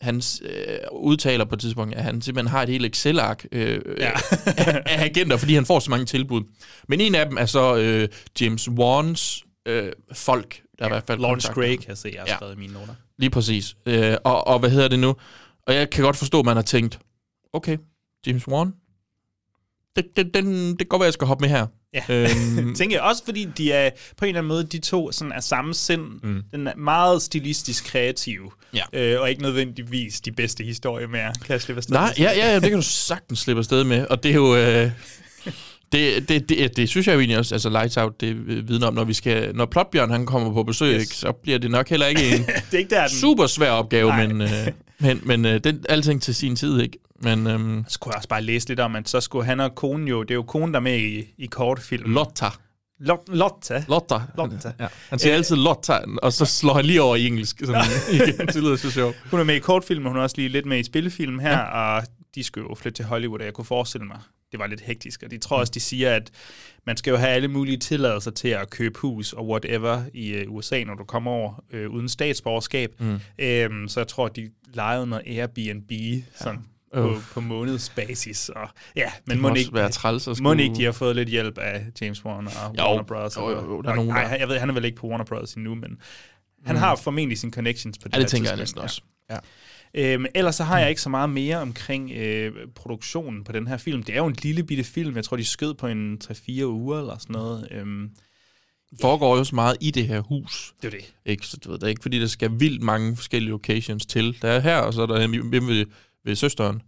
S2: Han øh, udtaler på et tidspunkt, at han simpelthen har et helt Excel-ark øh, ja. af, af agenter, fordi han får så mange tilbud. Men en af dem er så øh, James Wans øh, folk, der ja, i hvert fald
S1: Lawrence
S2: kontakter ham.
S1: kan jeg se, jeg har
S2: Ja.
S1: skrevet i mine noter.
S2: Lige præcis. Øh, og, og hvad hedder det nu? Og jeg kan godt forstå, at man har tænkt, okay, James Wan, det, det, den, det kan godt være, jeg skal hoppe med her.
S1: Ja.
S2: Øhm,
S1: Tænker jeg også, fordi de er på en eller anden måde, de to sådan er samme sind. Mm. Den er meget stilistisk kreativ,
S2: Ja.
S1: øh, og ikke nødvendigvis de bedste historier mere. Kan jeg slippe afsted
S2: Nej,
S1: med
S2: ja, ja, ja, det kan du sagtens slippe afsted med. Og det er jo... Øh, det, det, det, det, synes jeg jo egentlig også, altså Lights Out, det vidner om, når vi skal, når Plotbjørn han kommer på besøg,
S1: Yes.
S2: yes. så bliver det nok heller ikke en
S1: det er ikke der, den...
S2: super svær opgave,
S1: Nej.
S2: men, øh, men, men øh, den, alting til sin tid, ikke? Men øhm,
S1: Så kunne jeg også bare læse lidt om, at så skulle han og konen jo, det er jo konen, der er med i, i kortfilm.
S2: Lotta.
S1: Lot, Lotta.
S2: Lotta.
S1: Lotta.
S2: Ja. Han siger
S1: Øh,
S2: altid Lotta, og så slår han lige over i engelsk. Sådan, igen. Det lyder så sjovt.
S1: Hun er med i kortfilm, og hun er også lige lidt med i spillefilm her, ja. og de skulle jo flytte til Hollywood, og jeg kunne forestille mig, det var lidt hektisk. Og de tror også, de siger, at man skal jo have alle mulige tilladelser til at købe hus og whatever i uh, USA, når du kommer over uh, uden statsborgerskab. Mm. Um, så jeg tror, de lejede noget Airbnb sådan, på,
S2: Uff.
S1: på månedsbasis. Og, ja, men
S2: Det
S1: må
S2: må også
S1: ikke,
S2: være træls at
S1: må
S2: skulle-
S1: ikke, de har fået lidt hjælp af James Wan og
S2: Jo,
S1: Warner Bros.
S2: jo, jo, jo, der er
S1: Og-
S2: nogen,
S1: Nej,
S2: der-
S1: jeg ved, han er vel ikke på Warner Bros. endnu, men han har formentlig sine connections på det
S2: Ja, det
S1: her
S2: tænker jeg
S1: tidspunkt.
S2: næsten
S1: Ja.
S2: også.
S1: Øhm, ellers så har jeg ikke så meget mere omkring øh, produktionen på den her film. Det er jo en lille bitte film. Jeg tror, de skød på en 3-4 uger eller sådan noget. Øhm,
S2: foregår jo så meget i det her hus.
S1: det er det.
S2: Ikke? Så du ved, det er ikke fordi, der skal vildt mange forskellige locations til. Der er her, og så er der hjemme ved, ved søsteren.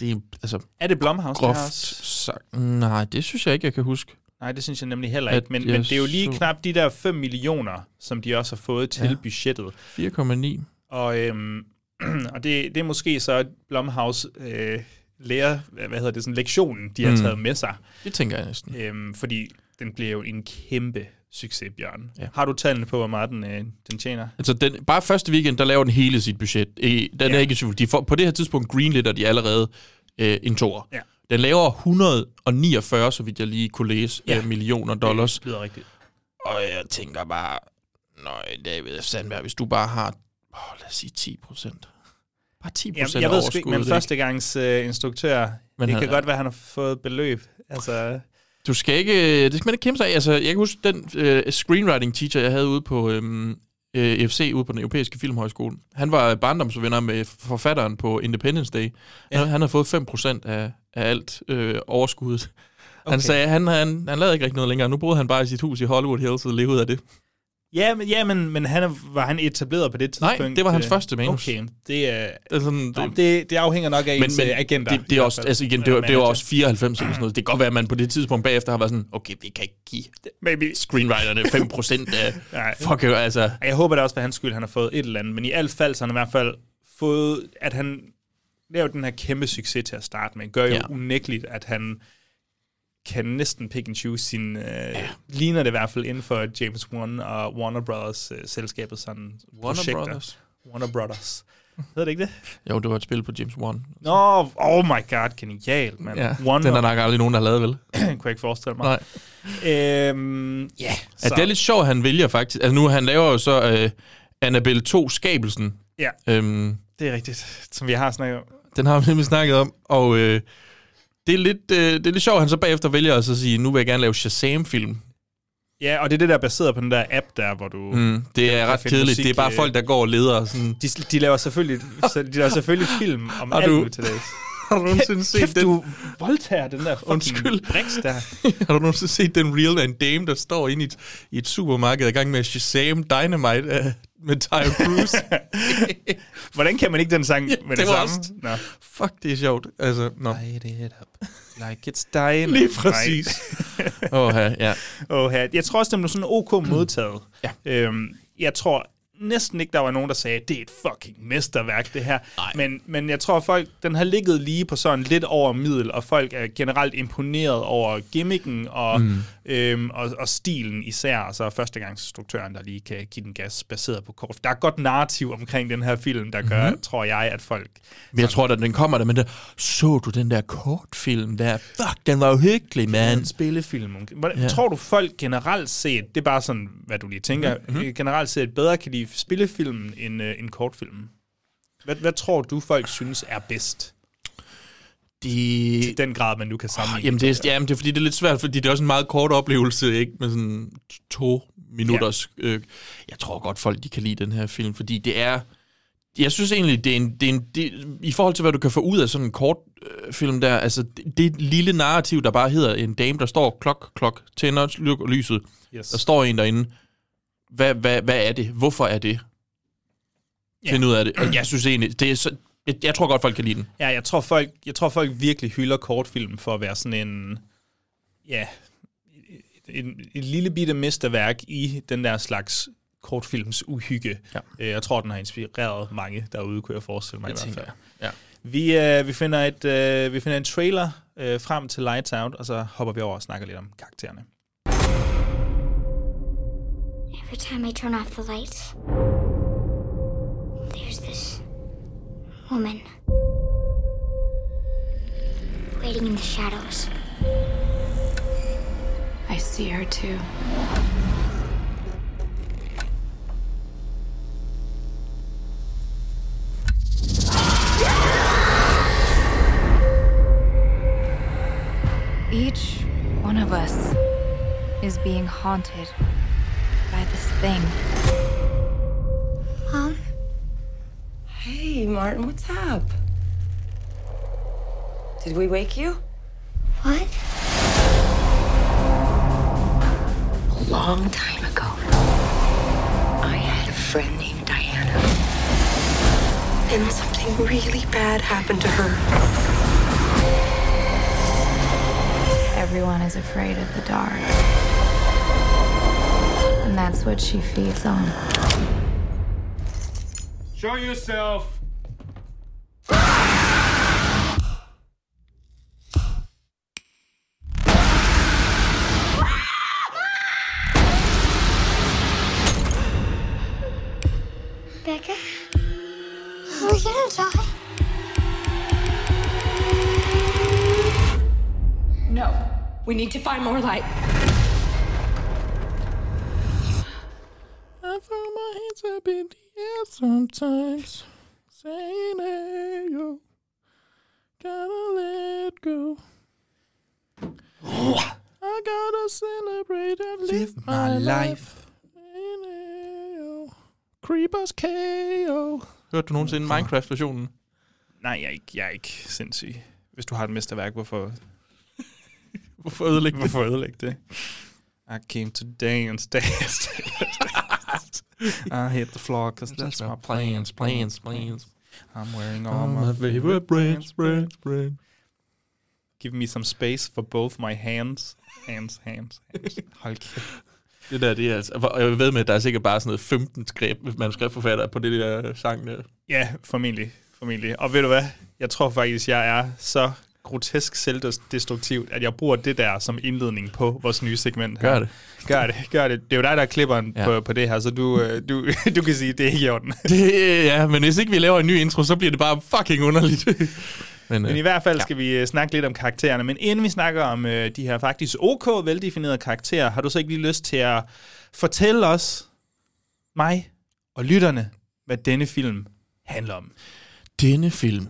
S2: Det er altså
S1: Er det Blumhouse? det her
S2: groft
S1: også?
S2: sagt. Nej, det synes jeg ikke, jeg kan huske.
S1: Nej, det synes jeg nemlig heller ikke. Men, men det er jo lige
S2: så-
S1: knap de der 5 millioner, som de også har fået til
S2: Ja.
S1: budgettet.
S2: 4,9.
S1: Og, øhm, og det, det er måske så Blumhouse øh, lærer, hvad hedder det, sådan lektionen, de har
S2: Mm.
S1: taget med sig.
S2: Det tænker jeg næsten.
S1: Øhm, fordi den bliver jo en kæmpe succes, Bjørn.
S2: Ja.
S1: Har du tallene på, hvor meget den, øh, den tjener?
S2: Altså, den, bare første weekend, der laver den hele sit budget. Øh, Den ja. Er ikke super. De får, på det her tidspunkt greenlitter de allerede øh, en toer.
S1: Ja.
S2: Den laver 149, så vidt jeg lige kunne læse, ja. Øh, millioner dollars.
S1: Det lyder rigtigt.
S2: Og jeg tænker bare, nøj, David Sandberg, hvis du bare har, oh, lad os sige 10 procent. Bare 10
S1: Jamen,
S2: procent
S1: jeg
S2: af
S1: ved sgu ikke, men
S2: overskuddet,
S1: førstegangs øh, instruktør,
S2: Men
S1: men det
S2: han-
S1: kan godt være, han har fået beløb. Altså,
S2: Du skal ikke, det skal man ikke kæmpe sig af. Altså, jeg kan huske den øh, screenwriting teacher, jeg havde ude på øhm, øh, FC, ude på den europæiske filmhøjskole. Han var barndomsvenner med forfatteren på Independence Day. Ja. Han, han havde fået 5% af, af alt øh, overskuddet. Okay. Han sagde, han, han, han lavede ikke rigtig noget længere. Nu boede han bare i sit hus i Hollywood Hills og levede af det.
S1: Ja, men, ja, men, men han er, var han etableret på det
S2: Nej,
S1: tidspunkt?
S2: det var hans
S1: Øh,
S2: første manus.
S1: Okay, det er...
S2: Det er sådan,
S1: Nå,
S2: det,
S1: det, det afhænger nok af
S2: men,
S1: ens
S2: men
S1: øh, agenter.
S2: det, det, er også, altså igen, det, var, det var også 94 eller sådan noget. Det kan godt være, at man på det tidspunkt bagefter har været sådan, okay, vi kan ikke give
S1: Maybe.
S2: screenwriterne 5% af...
S1: Nej.
S2: Fuck, jo, altså...
S1: Jeg håber da også for hans skyld, han har fået et eller andet. Men i alt fald, så han i hvert fald fået, at han lavede den her kæmpe succes til at starte med, gør jo
S2: ja.
S1: unægteligt, at han kan næsten pick and choose sin... Øh, ja. Ligner det i hvert fald inden for James Wan og Warner Brothers øh, selskabet sådan
S2: Warner
S1: projekter.
S2: Brothers.
S1: Warner Brothers. Hedder det ikke det?
S2: Jo, det var et spil på James Wan.
S1: Nå, oh my god, genialt, mand.
S2: Ja,
S1: Warner,
S2: den er nok aldrig nogen, der har lavet, vel?
S1: kunne jeg ikke forestille mig.
S2: Nej.
S1: Øhm, ja,
S2: Ja, det er lidt sjovt, han vælger faktisk. Altså nu, han laver jo så øh, Annabelle 2 Skabelsen.
S1: Ja,
S2: Øhm,
S1: det er rigtigt, som vi har snakket om.
S2: den har vi nemlig snakket om, og øh, det, er lidt, øh, det er lidt sjovt, at han så bagefter vælger at så sige, nu vil jeg gerne lave Shazam-film.
S1: Ja, og det er det, der er baseret på den der app der, hvor du...
S2: Mm, det er ret kedeligt.
S1: musik,
S2: det er bare
S1: øh,
S2: folk, der går og leder. og Sådan.
S1: De, de laver selvfølgelig, de laver selvfølgelig film om
S2: Har
S1: alt
S2: du-
S1: nu til dags.
S2: Har du nogensinde set
S1: Kæft,
S2: den?
S1: du voldtager den der fucking
S2: Undskyld.
S1: briks der.
S2: Har du nogensinde set den reel af en dame, der står inde i et, i et supermarked i gang med Shazam Dynamite uh, med Tyre Cruise?
S1: Hvordan kan man ikke den sang
S2: Ja,
S1: med
S2: det
S1: det,
S2: var
S1: samme?
S2: også-
S1: Nå.
S2: Fuck, det er sjovt. Altså, nå.
S1: Light it up, like it's dying.
S2: Lige præcis. Åh, oh, ja.
S1: Oh, her. Jeg tror også, den blev sådan ok modtaget.
S2: Ja.
S1: Øhm, jeg tror næsten ikke, der var nogen, der sagde, det er et fucking mesterværk, det her. Men, men jeg tror, folk, den har ligget lige på sådan lidt over middel, og folk er generelt imponeret over gimmicken og, mm. øhm, og, og stilen især. Og så er førstegangsinstruktøren, der lige kan give den gas baseret på kort. Der er godt narrativ omkring den her film, der gør, mm-hmm. tror jeg, at folk...
S2: Men jeg tror, at den kommer der, men der, så du den der kortfilm der? Fuck, den var jo hyggelig, man.
S1: En spillefilm. Hvordan,
S2: Ja.
S1: ja. Tror du, folk generelt set, det er bare sådan, hvad du lige tænker, mm-hmm. generelt set bedre kan lide spillefilmen end, øh, end kortfilmen? Hvad, hvad tror du, folk synes er bedst?
S2: De...
S1: I den grad, man nu kan sammenligne.
S2: Jamen det, er, jamen, det er fordi, det er lidt svært, fordi det er også en meget kort oplevelse, ikke? Med sådan to minutters... Ja. Øh, jeg tror godt, folk de kan lide den her film, fordi det er... Jeg synes egentlig, det er en, det er en, det, i forhold til, hvad du kan få ud af sådan en kort øh, film der, altså det, det et lille narrativ, der bare hedder en dame, der står klok, klok, tænder, lyset.
S1: Yes.
S2: Der står en derinde. Hvad, hvad, hvad er det? Hvorfor er det?
S1: Ja.
S2: Find ud af det. Og Jeg synes egentlig, det er så, jeg, jeg tror godt, folk kan lide den.
S1: Ja, jeg tror, folk, jeg tror, folk virkelig hylder kortfilm for at være sådan en... Ja, et, et lille bitte mesterværk i den der slags kortfilms uhygge.
S2: Ja.
S1: Øh, Jeg tror, den har inspireret mange derude, kunne jeg forestille mig
S2: Det
S1: i hvert fald.
S2: jeg. Ja.
S1: Vi, øh, vi, finder et, øh, vi finder en trailer øh, frem til Lights Out, og så hopper vi over og snakker lidt om karaktererne.
S3: Every time I turn off the lights, there's this woman waiting in the shadows.
S4: I see her too. Each one of us is being haunted by this thing.
S3: Mom,
S5: Hey, Martin, what's up? Did we wake you?
S3: what?
S5: A long time ago, I had a friend named Diana. And something really bad happened to her.
S4: Everyone is afraid of the dark. That's what she feeds on.
S6: Show yourself! Becca?
S5: we gonna die. No. We need to find more light.
S2: Sometimes, saying, hey, yo, gotta let go. I gotta celebrate and live, my life. Saying, hey, yo, Creepers KO. Hørte du nogensinde Minecraft-versionen?
S1: Nej, jeg er, ikke, jeg er ikke sindssyg. Hvis du har et mesterværk, hvorfor,
S2: Hvorfor ødelægge det?
S1: hvorfor ødelægge det? I came to dance, dance, dance. I hit the floor, cause that's my
S2: plans, plans, plans.
S1: I'm wearing all
S2: All
S1: my,
S2: my favorite brands, brands, brands.
S1: Give me some space for both my hands. Hands, hands, hands. Hold kæft.
S2: Det der, det er altså... og Jeg ved med, at der er sikkert bare sådan noget 15 skrift, manuskriptforfattere på det der sang der.
S1: Ja, formentlig. formentlig. Og ved du hvad? Jeg tror faktisk, jeg er så grotesk selvdestruktivt, at jeg bruger det der som indledning på vores nye segment her.
S2: Gør det.
S1: Gør det, gør det. Det er jo dig, der er klipperen
S2: Ja.
S1: på, på det her, så du, øh, du, du kan sige, at det er ikke i orden.
S2: det. Ja, men hvis ikke vi laver en ny intro, så bliver det bare fucking underligt. men,
S1: Men i
S2: øh,
S1: hvert fald skal vi øh, snakke lidt om karaktererne. Men inden vi snakker om øh, de her faktisk ok veldefinerede karakterer, har du så ikke lige lyst til at fortælle os, mig og lytterne, hvad denne film handler om?
S2: denne film,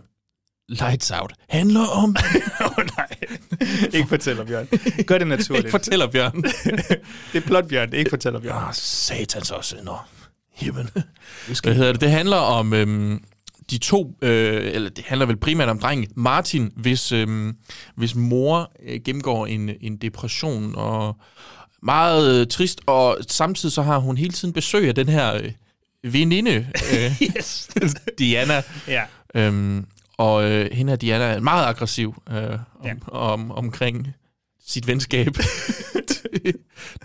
S2: Lights Out, handler om...
S1: Åh oh, nej, ikke fortæller Bjørn. Gør det naturligt.
S2: ikke fortæller Bjørn.
S1: det er plot Bjørn, ikke fortæller Bjørn.
S2: Ah, satans også. Nå, jamen. Hvad hedder det? Det handler om øhm, de to, øh, eller det handler vel primært om drengen Martin, hvis, øhm, hvis mor øh, gennemgår en, en depression og meget øh, trist, og samtidig så har hun hele tiden besøg af den her øh, veninde, øh,
S1: Yes.
S2: Diana.
S1: ja.
S2: Øhm, og øh, hende her, Diana, er meget aggressiv øh, om,
S1: Ja.
S2: om, omkring sit venskab til,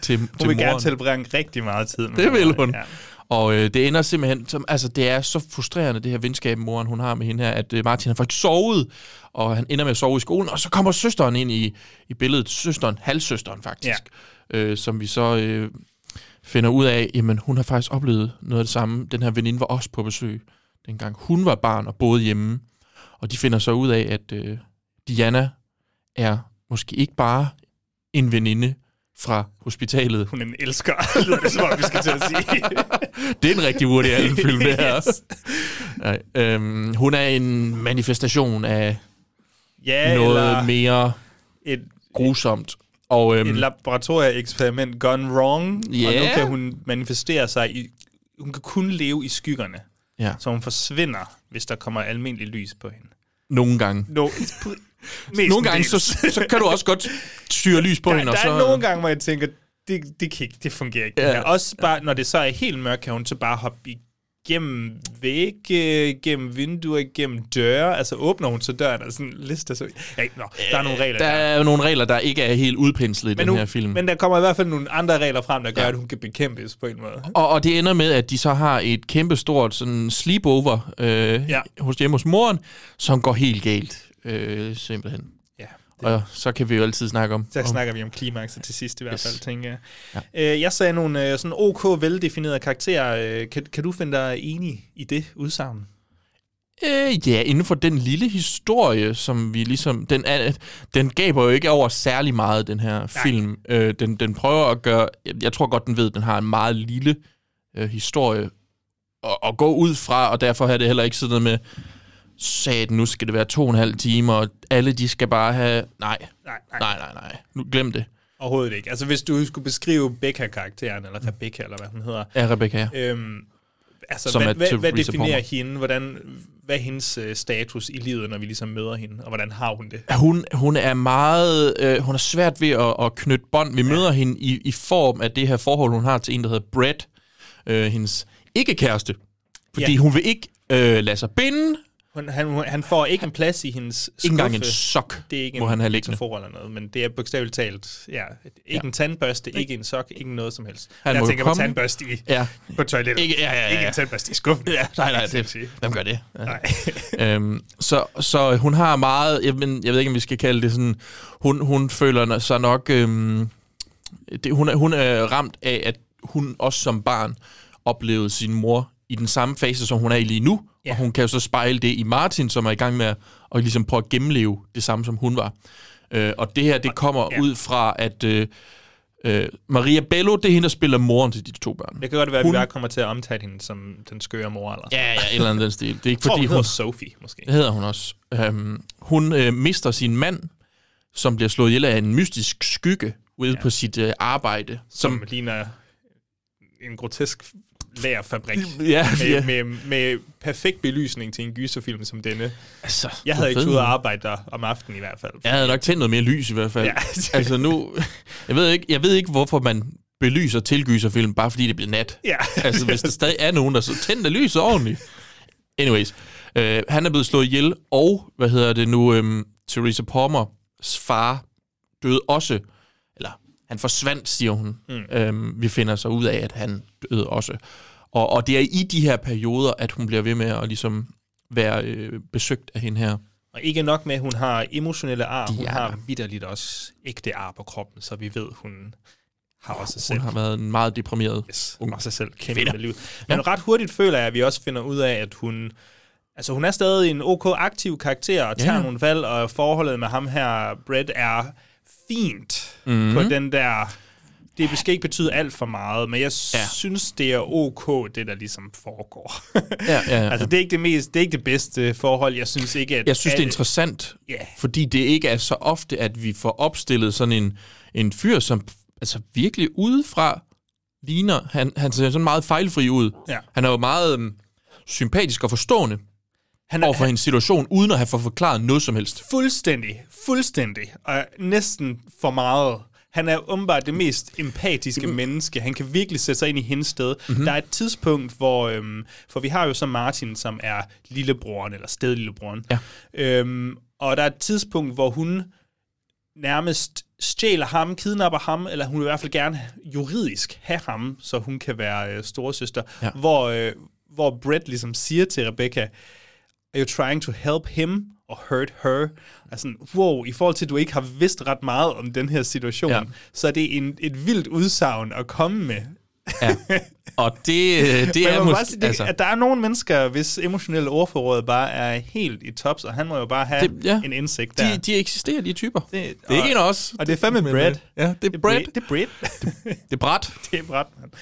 S2: til,
S1: Hun
S2: til
S1: vil gerne
S2: moren.
S1: tilbringe rigtig meget tid med
S2: Det vil hun.
S1: Ja.
S2: Og øh, det ender simpelthen, som, altså det er så frustrerende, det her venskab, moren hun har med hende her, at øh, Martin har faktisk sovet, og han ender med at sove i skolen, og så kommer søsteren ind i, i billedet, søsteren, halvsøsteren faktisk, ja. øh, som vi så øh, finder ud af, jamen hun har faktisk oplevet noget af det samme. Den her veninde var også på besøg, dengang hun var barn og boede hjemme, og de finder så ud af, at øh, Diana er måske ikke bare en veninde fra hospitalet,
S1: Hun er en elsker, lyder det som om, vi skal til at sige.
S2: det er en rigtig Woody Allen-film, det her.
S1: Yes.
S2: Nej, øhm, hun er en manifestation af
S1: Ja,
S2: noget mere
S1: et,
S2: grusomt. Og øhm,
S1: et laboratorieeksperiment gone wrong, og
S2: Ja.
S1: nu kan hun manifestere sig i... Hun kan kun leve i skyggerne,
S2: ja,
S1: så hun forsvinder, hvis der kommer almindelig lys på hende.
S2: Nogle gange.
S1: No,
S2: Nogle gange, så, så kan du også godt styre lys på
S1: der,
S2: hende.
S1: der
S2: og så,
S1: er nogle gange, hvor jeg tænker, det, det, kan ikke, det fungerer ikke.
S2: Ja.
S1: Ja. Også bare, når det så er helt mørkt, kan hun så bare hoppe igennem vægge, gennem vinduer, gennem døre. Altså åbner hun så døren og sådan lister så... Ja, nå, der er nogle regler
S2: Der er jo nogle regler, der ikke er helt udpenslet i
S1: men,
S2: den
S1: nu,
S2: her film.
S1: men der kommer i hvert fald nogle andre regler frem, der gør,
S2: ja.
S1: at hun kan bekæmpes på en måde.
S2: Og, og det ender med, at de så har et kæmpestort sådan sleepover øh,
S1: Ja.
S2: hos hjemme hos moren, som går helt galt, øh, simpelthen.
S1: Ja,
S2: Og så kan vi jo altid snakke om...
S1: Så
S2: om
S1: snakker vi om klimakset til sidst i hvert
S2: Yes.
S1: fald, tænker jeg. Ja. Øh, jeg sagde nogle øh, sådan ok veldefinerede karakterer. Øh, kan, kan du finde dig enig i det udsagn?
S2: Øh, ja, inden for den lille historie, som vi ligesom... Den, er, den gaber jo ikke over særlig meget, den her Nej. film. Øh, den, den prøver at gøre... Jeg, jeg tror godt, den ved, at den har en meget lille øh, historie at, at gå ud fra, og derfor har det heller ikke sådan noget med, sat, nu skal det være to og en halv time, og alle de skal bare have... Nej,
S1: Nej, nej,
S2: nej, nej, nej. Nu glem det.
S1: overhovedet ikke. Altså hvis du skulle beskrive Becca-karakteren, eller Rebecca, eller hvad hun hedder,
S2: Ja, Rebecca, ja.
S1: øhm, altså
S2: Som
S1: hvad, hvad, hvad definerer hende? Hvordan, hvad er hendes øh, status i livet, når vi ligesom møder hende, og hvordan har hun det?
S2: Hun, hun er meget... Øh, hun er svært ved at, at knytte bånd. Vi ja. møder hende i, i form af det her forhold, hun har til en, der hedder Brett, øh, hendes ikke-kæreste. Fordi
S1: Ja.
S2: hun vil ikke øh, lade sig binde.
S1: Hun, han, han får ikke en plads i hendes skuffe.
S2: Ikke engang en sok
S1: det er ikke
S2: må
S1: en
S2: han have liggende.
S1: eller noget, men det er bogstaveligt talt, ja, ikke
S2: Ja.
S1: en tandbørste, ikke en sok, ikke noget som helst.
S2: Han
S1: jeg tænker på
S2: komme-
S1: tandbørste i,
S2: Ja.
S1: på toilettet.
S2: Ikke, ja, ja, ja.
S1: Ikke en tandbørste i skuffen.
S2: Ja, nej, nej,
S1: Det
S2: hvem gør det? Ja.
S1: Nej.
S2: øhm, så, så hun har meget, jeg, men, jeg ved ikke, om vi skal kalde det sådan, hun, hun føler sig nok, øhm, det, hun, er, hun er ramt af, at hun også som barn oplevede sin mor i den samme fase, som hun er i lige nu,
S1: Ja.
S2: og hun kan jo så spejle det i Martin, som er i gang med at, at ligesom prøve at gennemleve det samme, som hun var. Øh, og det her, det kommer ja. ud fra, at øh, øh, Maria Bello, det er hende, der spiller moren til de to børn.
S1: Det kan godt være, at
S2: Hun-
S1: vi bare kommer til at omtale hende som den skøre mor. Eller
S2: Ja, ja, et eller andet den stil. Det er ikke
S1: Jeg tror,
S2: fordi,
S1: hun
S2: hun...
S1: Sophie, måske.
S2: Det hedder hun også. Øhm, hun øh, mister sin mand, som bliver slået ihjel af en mystisk skygge ude ja. på sit øh, arbejde.
S1: Som,
S2: Som,
S1: som ligner en grotesk lærfabrik.
S2: Ja,
S1: med,
S2: ja.
S1: Med, med perfekt belysning til en gyserfilm som denne.
S2: altså,
S1: Jeg havde ikke ud at arbejde der om aftenen i hvert fald.
S2: Jeg havde nok tændt noget mere lys i hvert fald.
S1: Ja.
S2: altså nu, jeg ved, ikke, jeg ved ikke, hvorfor man belyser til gyserfilm, bare fordi det bliver nat.
S1: Ja.
S2: altså hvis der stadig er nogen, der så tænder lyset ordentligt. Anyways, øh, han er blevet slået ihjel, og hvad hedder det nu, øhm, Theresa Palmers far døde også, han forsvandt, siger hun. Mm. Øhm, vi finder så ud af, at han døde også. Og, og det er i de her perioder, at hun bliver ved med at ligesom være øh, besøgt af hende her.
S1: Og ikke nok med, at hun har emotionelle ar, hun
S2: Ja.
S1: har vidderligt også ægte ar på kroppen, så vi ved, hun har også selv
S2: Hun har været en meget deprimeret
S1: yes,
S2: ung
S1: har sig selv kæmpe
S2: kvinde.
S1: med livet. Men ret hurtigt føler jeg, at vi også finder ud af, at hun... Altså, hun er stadig en ok aktiv karakter og tager
S2: Ja.
S1: nogle valg, og forholdet med ham her, Brett, er fint mm-hmm. på den der... Det skal ikke betyde alt for meget, men jeg ja. synes, det er ok, det der ligesom foregår.
S2: Ja, ja, ja.
S1: altså, det er ikke det, mest, det er ikke det bedste forhold. Jeg synes ikke, at...
S2: Jeg synes, det er
S1: alle-
S2: interessant,
S1: Ja.
S2: fordi det ikke er så ofte, at vi får opstillet sådan en, en fyr, som altså virkelig udefra ligner. Han, han ser sådan meget fejlfri ud.
S1: Ja.
S2: Han er jo meget øhm, sympatisk og forstående
S1: Han
S2: overfor hendes situation, uden at have fået forklaret noget som helst.
S1: Fuldstændig, fuldstændig, og næsten for meget. Han er åbenbart det mest empatiske
S2: Mm.
S1: menneske. Han kan virkelig sætte sig ind i hendes sted.
S2: Mhm.
S1: Mm-hmm. Der er et tidspunkt, hvor... Øhm, for vi har jo så Martin, som er lillebroren, eller stedlillebroren.
S2: Ja.
S1: Øhm, og der er et tidspunkt, hvor hun nærmest stjæler ham, kidnapper ham, eller hun vil i hvert fald gerne juridisk have ham, så hun kan være øh, storesøster.
S2: Ja.
S1: Hvor, øh, hvor Brett ligesom siger til Rebecca, are you trying to help him or hurt her? Altså, wow, i forhold til, at du ikke har vidst ret meget om den her situation,
S2: Ja.
S1: så er det en, et vildt udsagn at komme med.
S2: Ja. Og det, øh, det er måske...
S1: sige, det, altså. at der er nogle mennesker, hvis emotionelle ordforråd bare er helt i tops, og han må jo bare have
S2: Det- ja.
S1: en indsigt der.
S2: De, de eksisterer, de typer. Det,
S1: Det-
S2: er ikke
S1: og-
S2: en af os.
S1: og det er fandme Brad.
S2: øh, Ja, det er
S1: er. Brett. Det er Brett.
S2: Det er Brad.
S1: det er Brett, mand.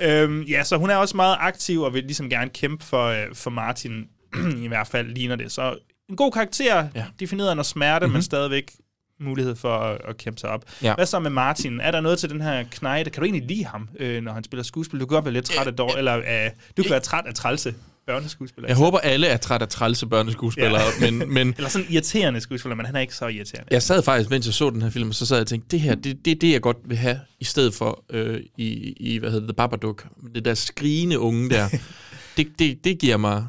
S1: Ja. Øhm, ja, så hun er også meget aktiv og vil ligesom gerne kæmpe for, øh, for Martin. I hvert fald ligner det. Så en god karakter,
S2: Ja.
S1: defineret noget smerte, mm-hmm. men stadigvæk mulighed for at, at kæmpe sig op.
S2: Ja.
S1: Hvad så med Martin? Er der noget til den her knejde? Kan du egentlig lide ham, øh, når han spiller skuespil? Du kan godt være lidt træt af dår, eller øh, du kan være træt af trælse børneskuespillere.
S2: Jeg håber, alle er træt af trælse børneskuespillere,
S1: Ja.
S2: men, men
S1: Eller sådan irriterende skuespiller, men han er ikke så irriterende.
S2: Jeg sad faktisk, mens jeg så den her film, så sad jeg og tænkte, det her, det, det er det, jeg godt vil have, i stedet for øh, i, i, hvad hedder det, The Babadook. Det der skrigende unge der. det, det, det giver mig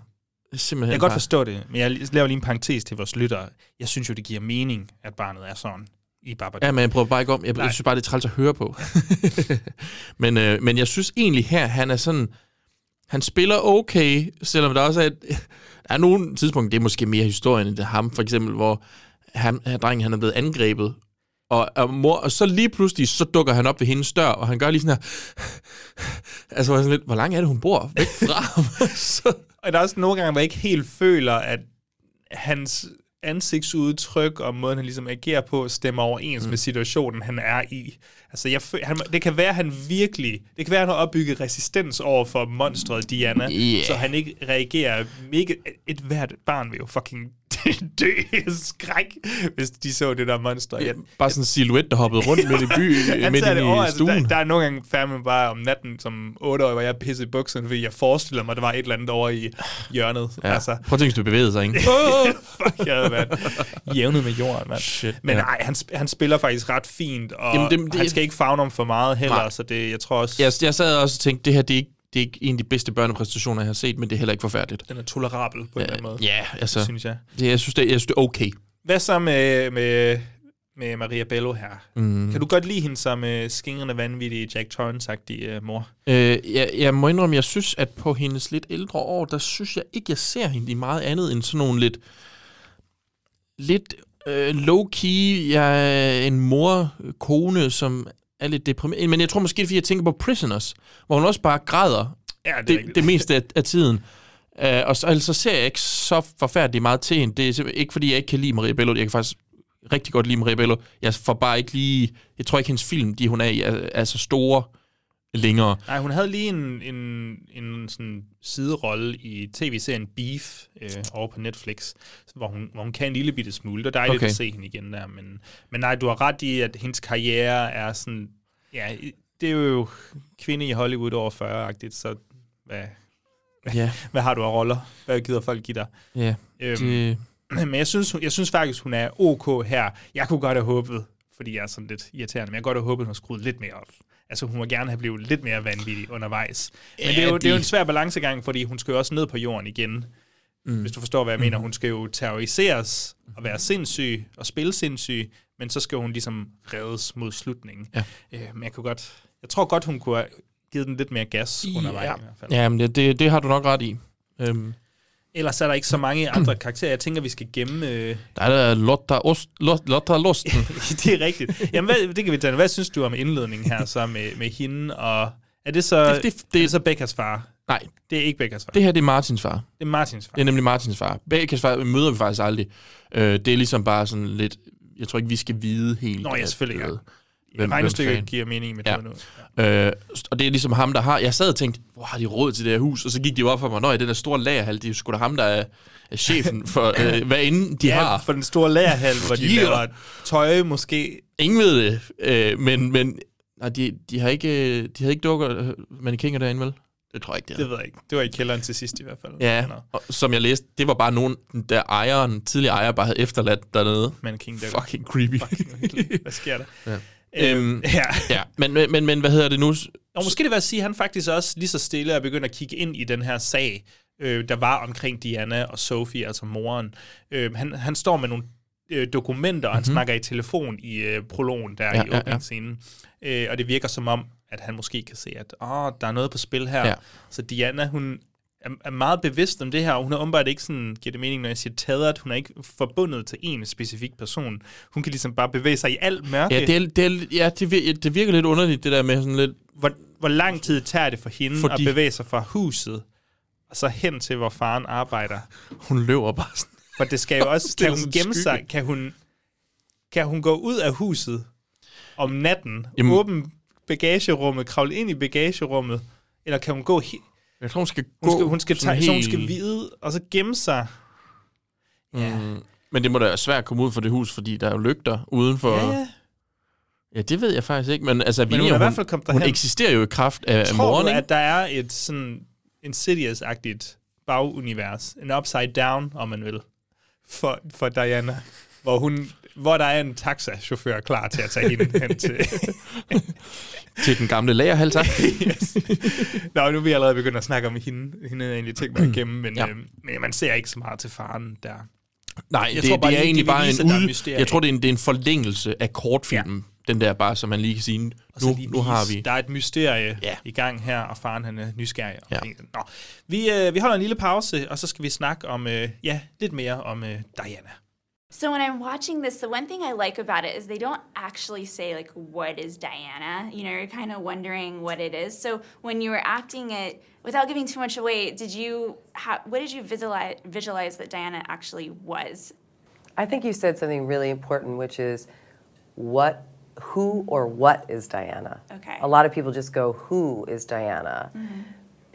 S2: simpelthen
S1: Jeg kan godt forstå det, men jeg laver lige en parentes til vores lyttere. Jeg synes jo, det giver mening, at barnet er sådan i Babadook.
S2: Ja, men jeg prøver bare ikke om. Jeg,
S1: Nej.
S2: synes bare, det er træls at høre på. men, øh, men jeg synes egentlig her, han er sådan... Han spiller okay, selvom der også er et, der er nogle tidspunkter, det er måske mere historien end det ham, for eksempel, hvor han, her drengen, han er blevet angrebet, og, og, mor, og så lige pludselig, så dukker han op ved hendes dør, og han gør lige sådan her, altså jeg sådan lidt, hvor langt er det, hun bor væk fra ham? så,
S1: Og der er også nogle gange, hvor jeg ikke helt føler, at hans ansigtsudtryk og måden, han ligesom agerer på, stemmer overens mm. med situationen, han er i. Altså, jeg han, det kan være, at han virkelig... Det kan være, han har opbygget resistens over for monstret Diana,
S2: Yeah.
S1: så han ikke reagerer mega... Et hvert barn vil jo fucking dø skræk, hvis de så det der monster. Jeg,
S2: bare sådan en silhuet, der hoppede rundt midt i by,
S1: han
S2: midt
S1: over,
S2: i
S1: altså,
S2: stuen.
S1: der, der, er nogle gange fandme bare om natten som 8 år, hvor jeg er pisset i bukserne, fordi jeg forestiller mig, at der var et eller andet over i hjørnet.
S2: Ja.
S1: Altså,
S2: Prøv at tænke, hvis du bevægede sig, ikke?
S1: fuck, jeg havde været jævnet med jorden, mand.
S2: Shit,
S1: Men
S2: ja.
S1: nej, han, sp- han spiller faktisk ret fint, og
S2: Jamen, det-
S1: det, han skal ikke fagne om for meget heller,
S2: Nej.
S1: så det, jeg tror også,
S2: Jeg, jeg sad også og tænkte, det her det er, ikke, det er ikke en af de bedste børnepræstationer, jeg har set, men det er heller ikke forfærdeligt.
S1: den er tolerabel på en eller anden måde,
S2: Ja, altså,
S1: synes jeg.
S2: det, jeg, synes, det, jeg synes, det er okay.
S1: Hvad så med, med, med Maria Bello her?
S2: Mm.
S1: Kan du godt lide hende som uh, skingrende vanvittige Jack Torrance-agtige uh, mor?
S2: Øh, jeg, jeg må indrømme, jeg synes, at på hendes lidt ældre år, der synes jeg ikke, jeg ser hende i meget andet end sådan nogle lidt, lidt øh, low-key, jeg er en mor, kone, som er lidt deprimeret. Men jeg tror måske, det er, fordi jeg tænker på Prisoners, hvor hun også bare græder
S1: Ja, det,
S2: det,
S1: rigtigt.
S2: det meste af, af tiden. Uh, og så, altså, så ser jeg ikke så forfærdeligt meget til hende. Det er ikke, fordi jeg ikke kan lide Maria Bello. Jeg kan faktisk rigtig godt lide Maria Bello. Jeg får bare ikke lige... Jeg tror ikke, hendes film, de hun er i, er, er så store længere.
S1: Nej, hun havde lige en, en, en sådan siderolle i tv-serien Beef øh, over på Netflix, hvor hun, hvor hun kan en lille bitte smule. Det er dejligt
S2: Okay.
S1: at se hende igen der. Men, men nej, du har ret i, at hendes karriere er sådan... Ja, det er jo kvinde i Hollywood over 40-agtigt, så hvad,
S2: Ja.
S1: hvad har du af roller? Hvad gider folk give dig?
S2: Ja,
S1: Øhm,
S2: det-
S1: Men jeg synes, jeg synes faktisk, hun er ok her. Jeg kunne godt have håbet, fordi jeg er sådan lidt irriterende, men jeg kunne godt have håbet, hun har skruet lidt mere op. Altså, hun må gerne have blevet lidt mere vanvittig undervejs. Men
S2: Ja,
S1: det, er jo, det er jo
S2: de-
S1: en svær balancegang, fordi hun skal jo også ned på jorden igen. Mm. Hvis du forstår, hvad jeg mener. Hun skal jo terroriseres og være sindssyg og spille sindssyg, men så skal hun ligesom reddes mod slutningen.
S2: Ja.
S1: Øh, men jeg kunne godt... Jeg tror godt, hun kunne have givet den lidt mere gas undervejs
S2: ja.
S1: i hvert fald.
S2: Ja, men det, det, det har du nok ret i. Øhm,
S1: Ellers er der ikke så mange andre karakterer. Jeg tænker, vi skal gemme... Øh,
S2: der er der Lotta, Ost, Lot, Lotta Losten.
S1: det er rigtigt. Jamen, hvad, det kan vi tage. Hvad synes du om indledningen her så med, med hende? Og er det så,
S2: Det-
S1: det,
S2: det-
S1: er det så Beckas far?
S2: Nej,
S1: Det er ikke Beckas far.
S2: det her det er Martins far.
S1: det er Martins far.
S2: Det er nemlig Martins far. Beckas far møder vi faktisk aldrig. Øh, det er ligesom bare sådan lidt... Jeg tror ikke, vi skal vide helt...
S1: Nå ja,
S2: at,
S1: selvfølgelig, ja.
S2: Øh, hvem-
S1: Regnestykket
S2: hvem
S1: giver mening med
S2: Ja.
S1: ja. nu.
S2: Øh, og det er ligesom ham, der har... Jeg sad og tænkte, hvor har de råd til det her hus? Og så gik de jo op for mig, i den der store lagerhal, det er sgu da ham, der er, er chefen for, øh, hvad end de
S1: ja,
S2: har.
S1: for den store lagerhal, hvor de laver tøj måske.
S2: Ingen ved det, øh, men, men nej, de, de, har ikke, de havde ikke dukker øh, mannequiner derinde, vel? Det tror jeg ikke, det,
S1: Det ved jeg ikke. Det var i kælderen til sidst i hvert fald.
S2: Ja, og, som jeg læste, det var bare nogen, der ejeren, tidligere ejer, bare havde efterladt dernede.
S1: Mannequin der.
S2: Fucking creepy.
S1: Fucking. Hvad sker der?
S2: Ja.
S1: Øhm, ja.
S2: ja, men, men, men, hvad hedder det nu?
S1: Og måske det vil sige, at han faktisk også lige så stille er begyndt at kigge ind i den her sag, øh, der var omkring Diana og Sophie, altså moren. Øh, han, han står med nogle øh, dokumenter, og han
S2: Mhm.
S1: snakker i telefon i øh, prologen der
S2: Ja,
S1: ja,
S2: ja,
S1: i
S2: ja.
S1: åbningsscenen. Øh, og det virker som om, at han måske kan se, at åh, der er noget på spil her.
S2: Ja.
S1: Ja. Så Diana, hun er, er meget bevidst om det her, og hun er åbenbart ikke sådan, giver det mening, når jeg siger taget, hun er ikke forbundet til en specifik person. Hun kan ligesom bare bevæge sig i alt mørke.
S2: Ja, det, er, det, er, ja det, vir- det virker lidt underligt, det der med sådan lidt...
S1: hvor, hvor lang tid tager det for hende
S2: Fordi-
S1: at bevæge sig fra huset, og så hen til, hvor faren arbejder?
S2: Hun løber bare sådan.
S1: For det skal jo også... Kan hun gemme
S2: skygge.
S1: sig? Kan hun, kan hun gå ud af huset om natten,
S2: Jamen.
S1: åbne bagagerummet, kravle ind i bagagerummet, eller kan hun gå... He-
S2: Jeg tror, hun skal
S1: hun
S2: gå
S1: skal, hun skal, tage, så hun
S2: helt-
S1: skal vide, og så gemme sig. Ja.
S2: Mm, men det må da være svært at komme ud fra det hus, fordi der er jo lygter udenfor...
S1: Ja, ja.
S2: Ja, det ved jeg faktisk ikke, men altså, vi
S1: Men hun
S2: er
S1: i
S2: hun,
S1: hvert fald kommet
S2: hun eksisterer jo i kraft af
S1: Tror
S2: moren,
S1: du, at der er et sådan Insidious-agtigt bagunivers, en upside down, om man vil, for, for Diana, hvor, hun, hvor der er en taxachauffør klar til at tage hende hen til...
S2: Til den gamle lagerhal, tak.
S1: yes. Nå, nu er vi allerede begyndt at snakke om hende. Hende er egentlig tænkt mig at gemme, men,
S2: Ja.
S1: øhm, men man ser ikke så meget til faren der.
S2: Nej,
S1: Jeg
S2: det,
S1: tror bare
S2: det er egentlig bare en
S1: at der
S2: ud...
S1: mysterie.
S2: Jeg tror, det er en, det er en forlængelse af kortfilmen. Ja. Den der bare, så man lige kan sige, nu,
S1: lige
S2: nu har vi...
S1: Der er et mysterie
S2: Ja.
S1: i gang her, og faren han er nysgerrig.
S2: Ja.
S1: Nå. Vi, øh, vi holder en lille pause, og så skal vi snakke om, øh, ja, lidt mere om øh, Diana.
S7: So when I'm watching this, the one thing I like about it is they don't actually say like what is Diana. You know, you're kind of wondering what it is. So when you were acting it, without giving too much away, did you ha- what did you visualize visualize that Diana actually was?
S8: I think you said something really important, which is what, who or what is Diana?
S7: Okay.
S8: A lot of people just go, who is Diana? Mm-hmm.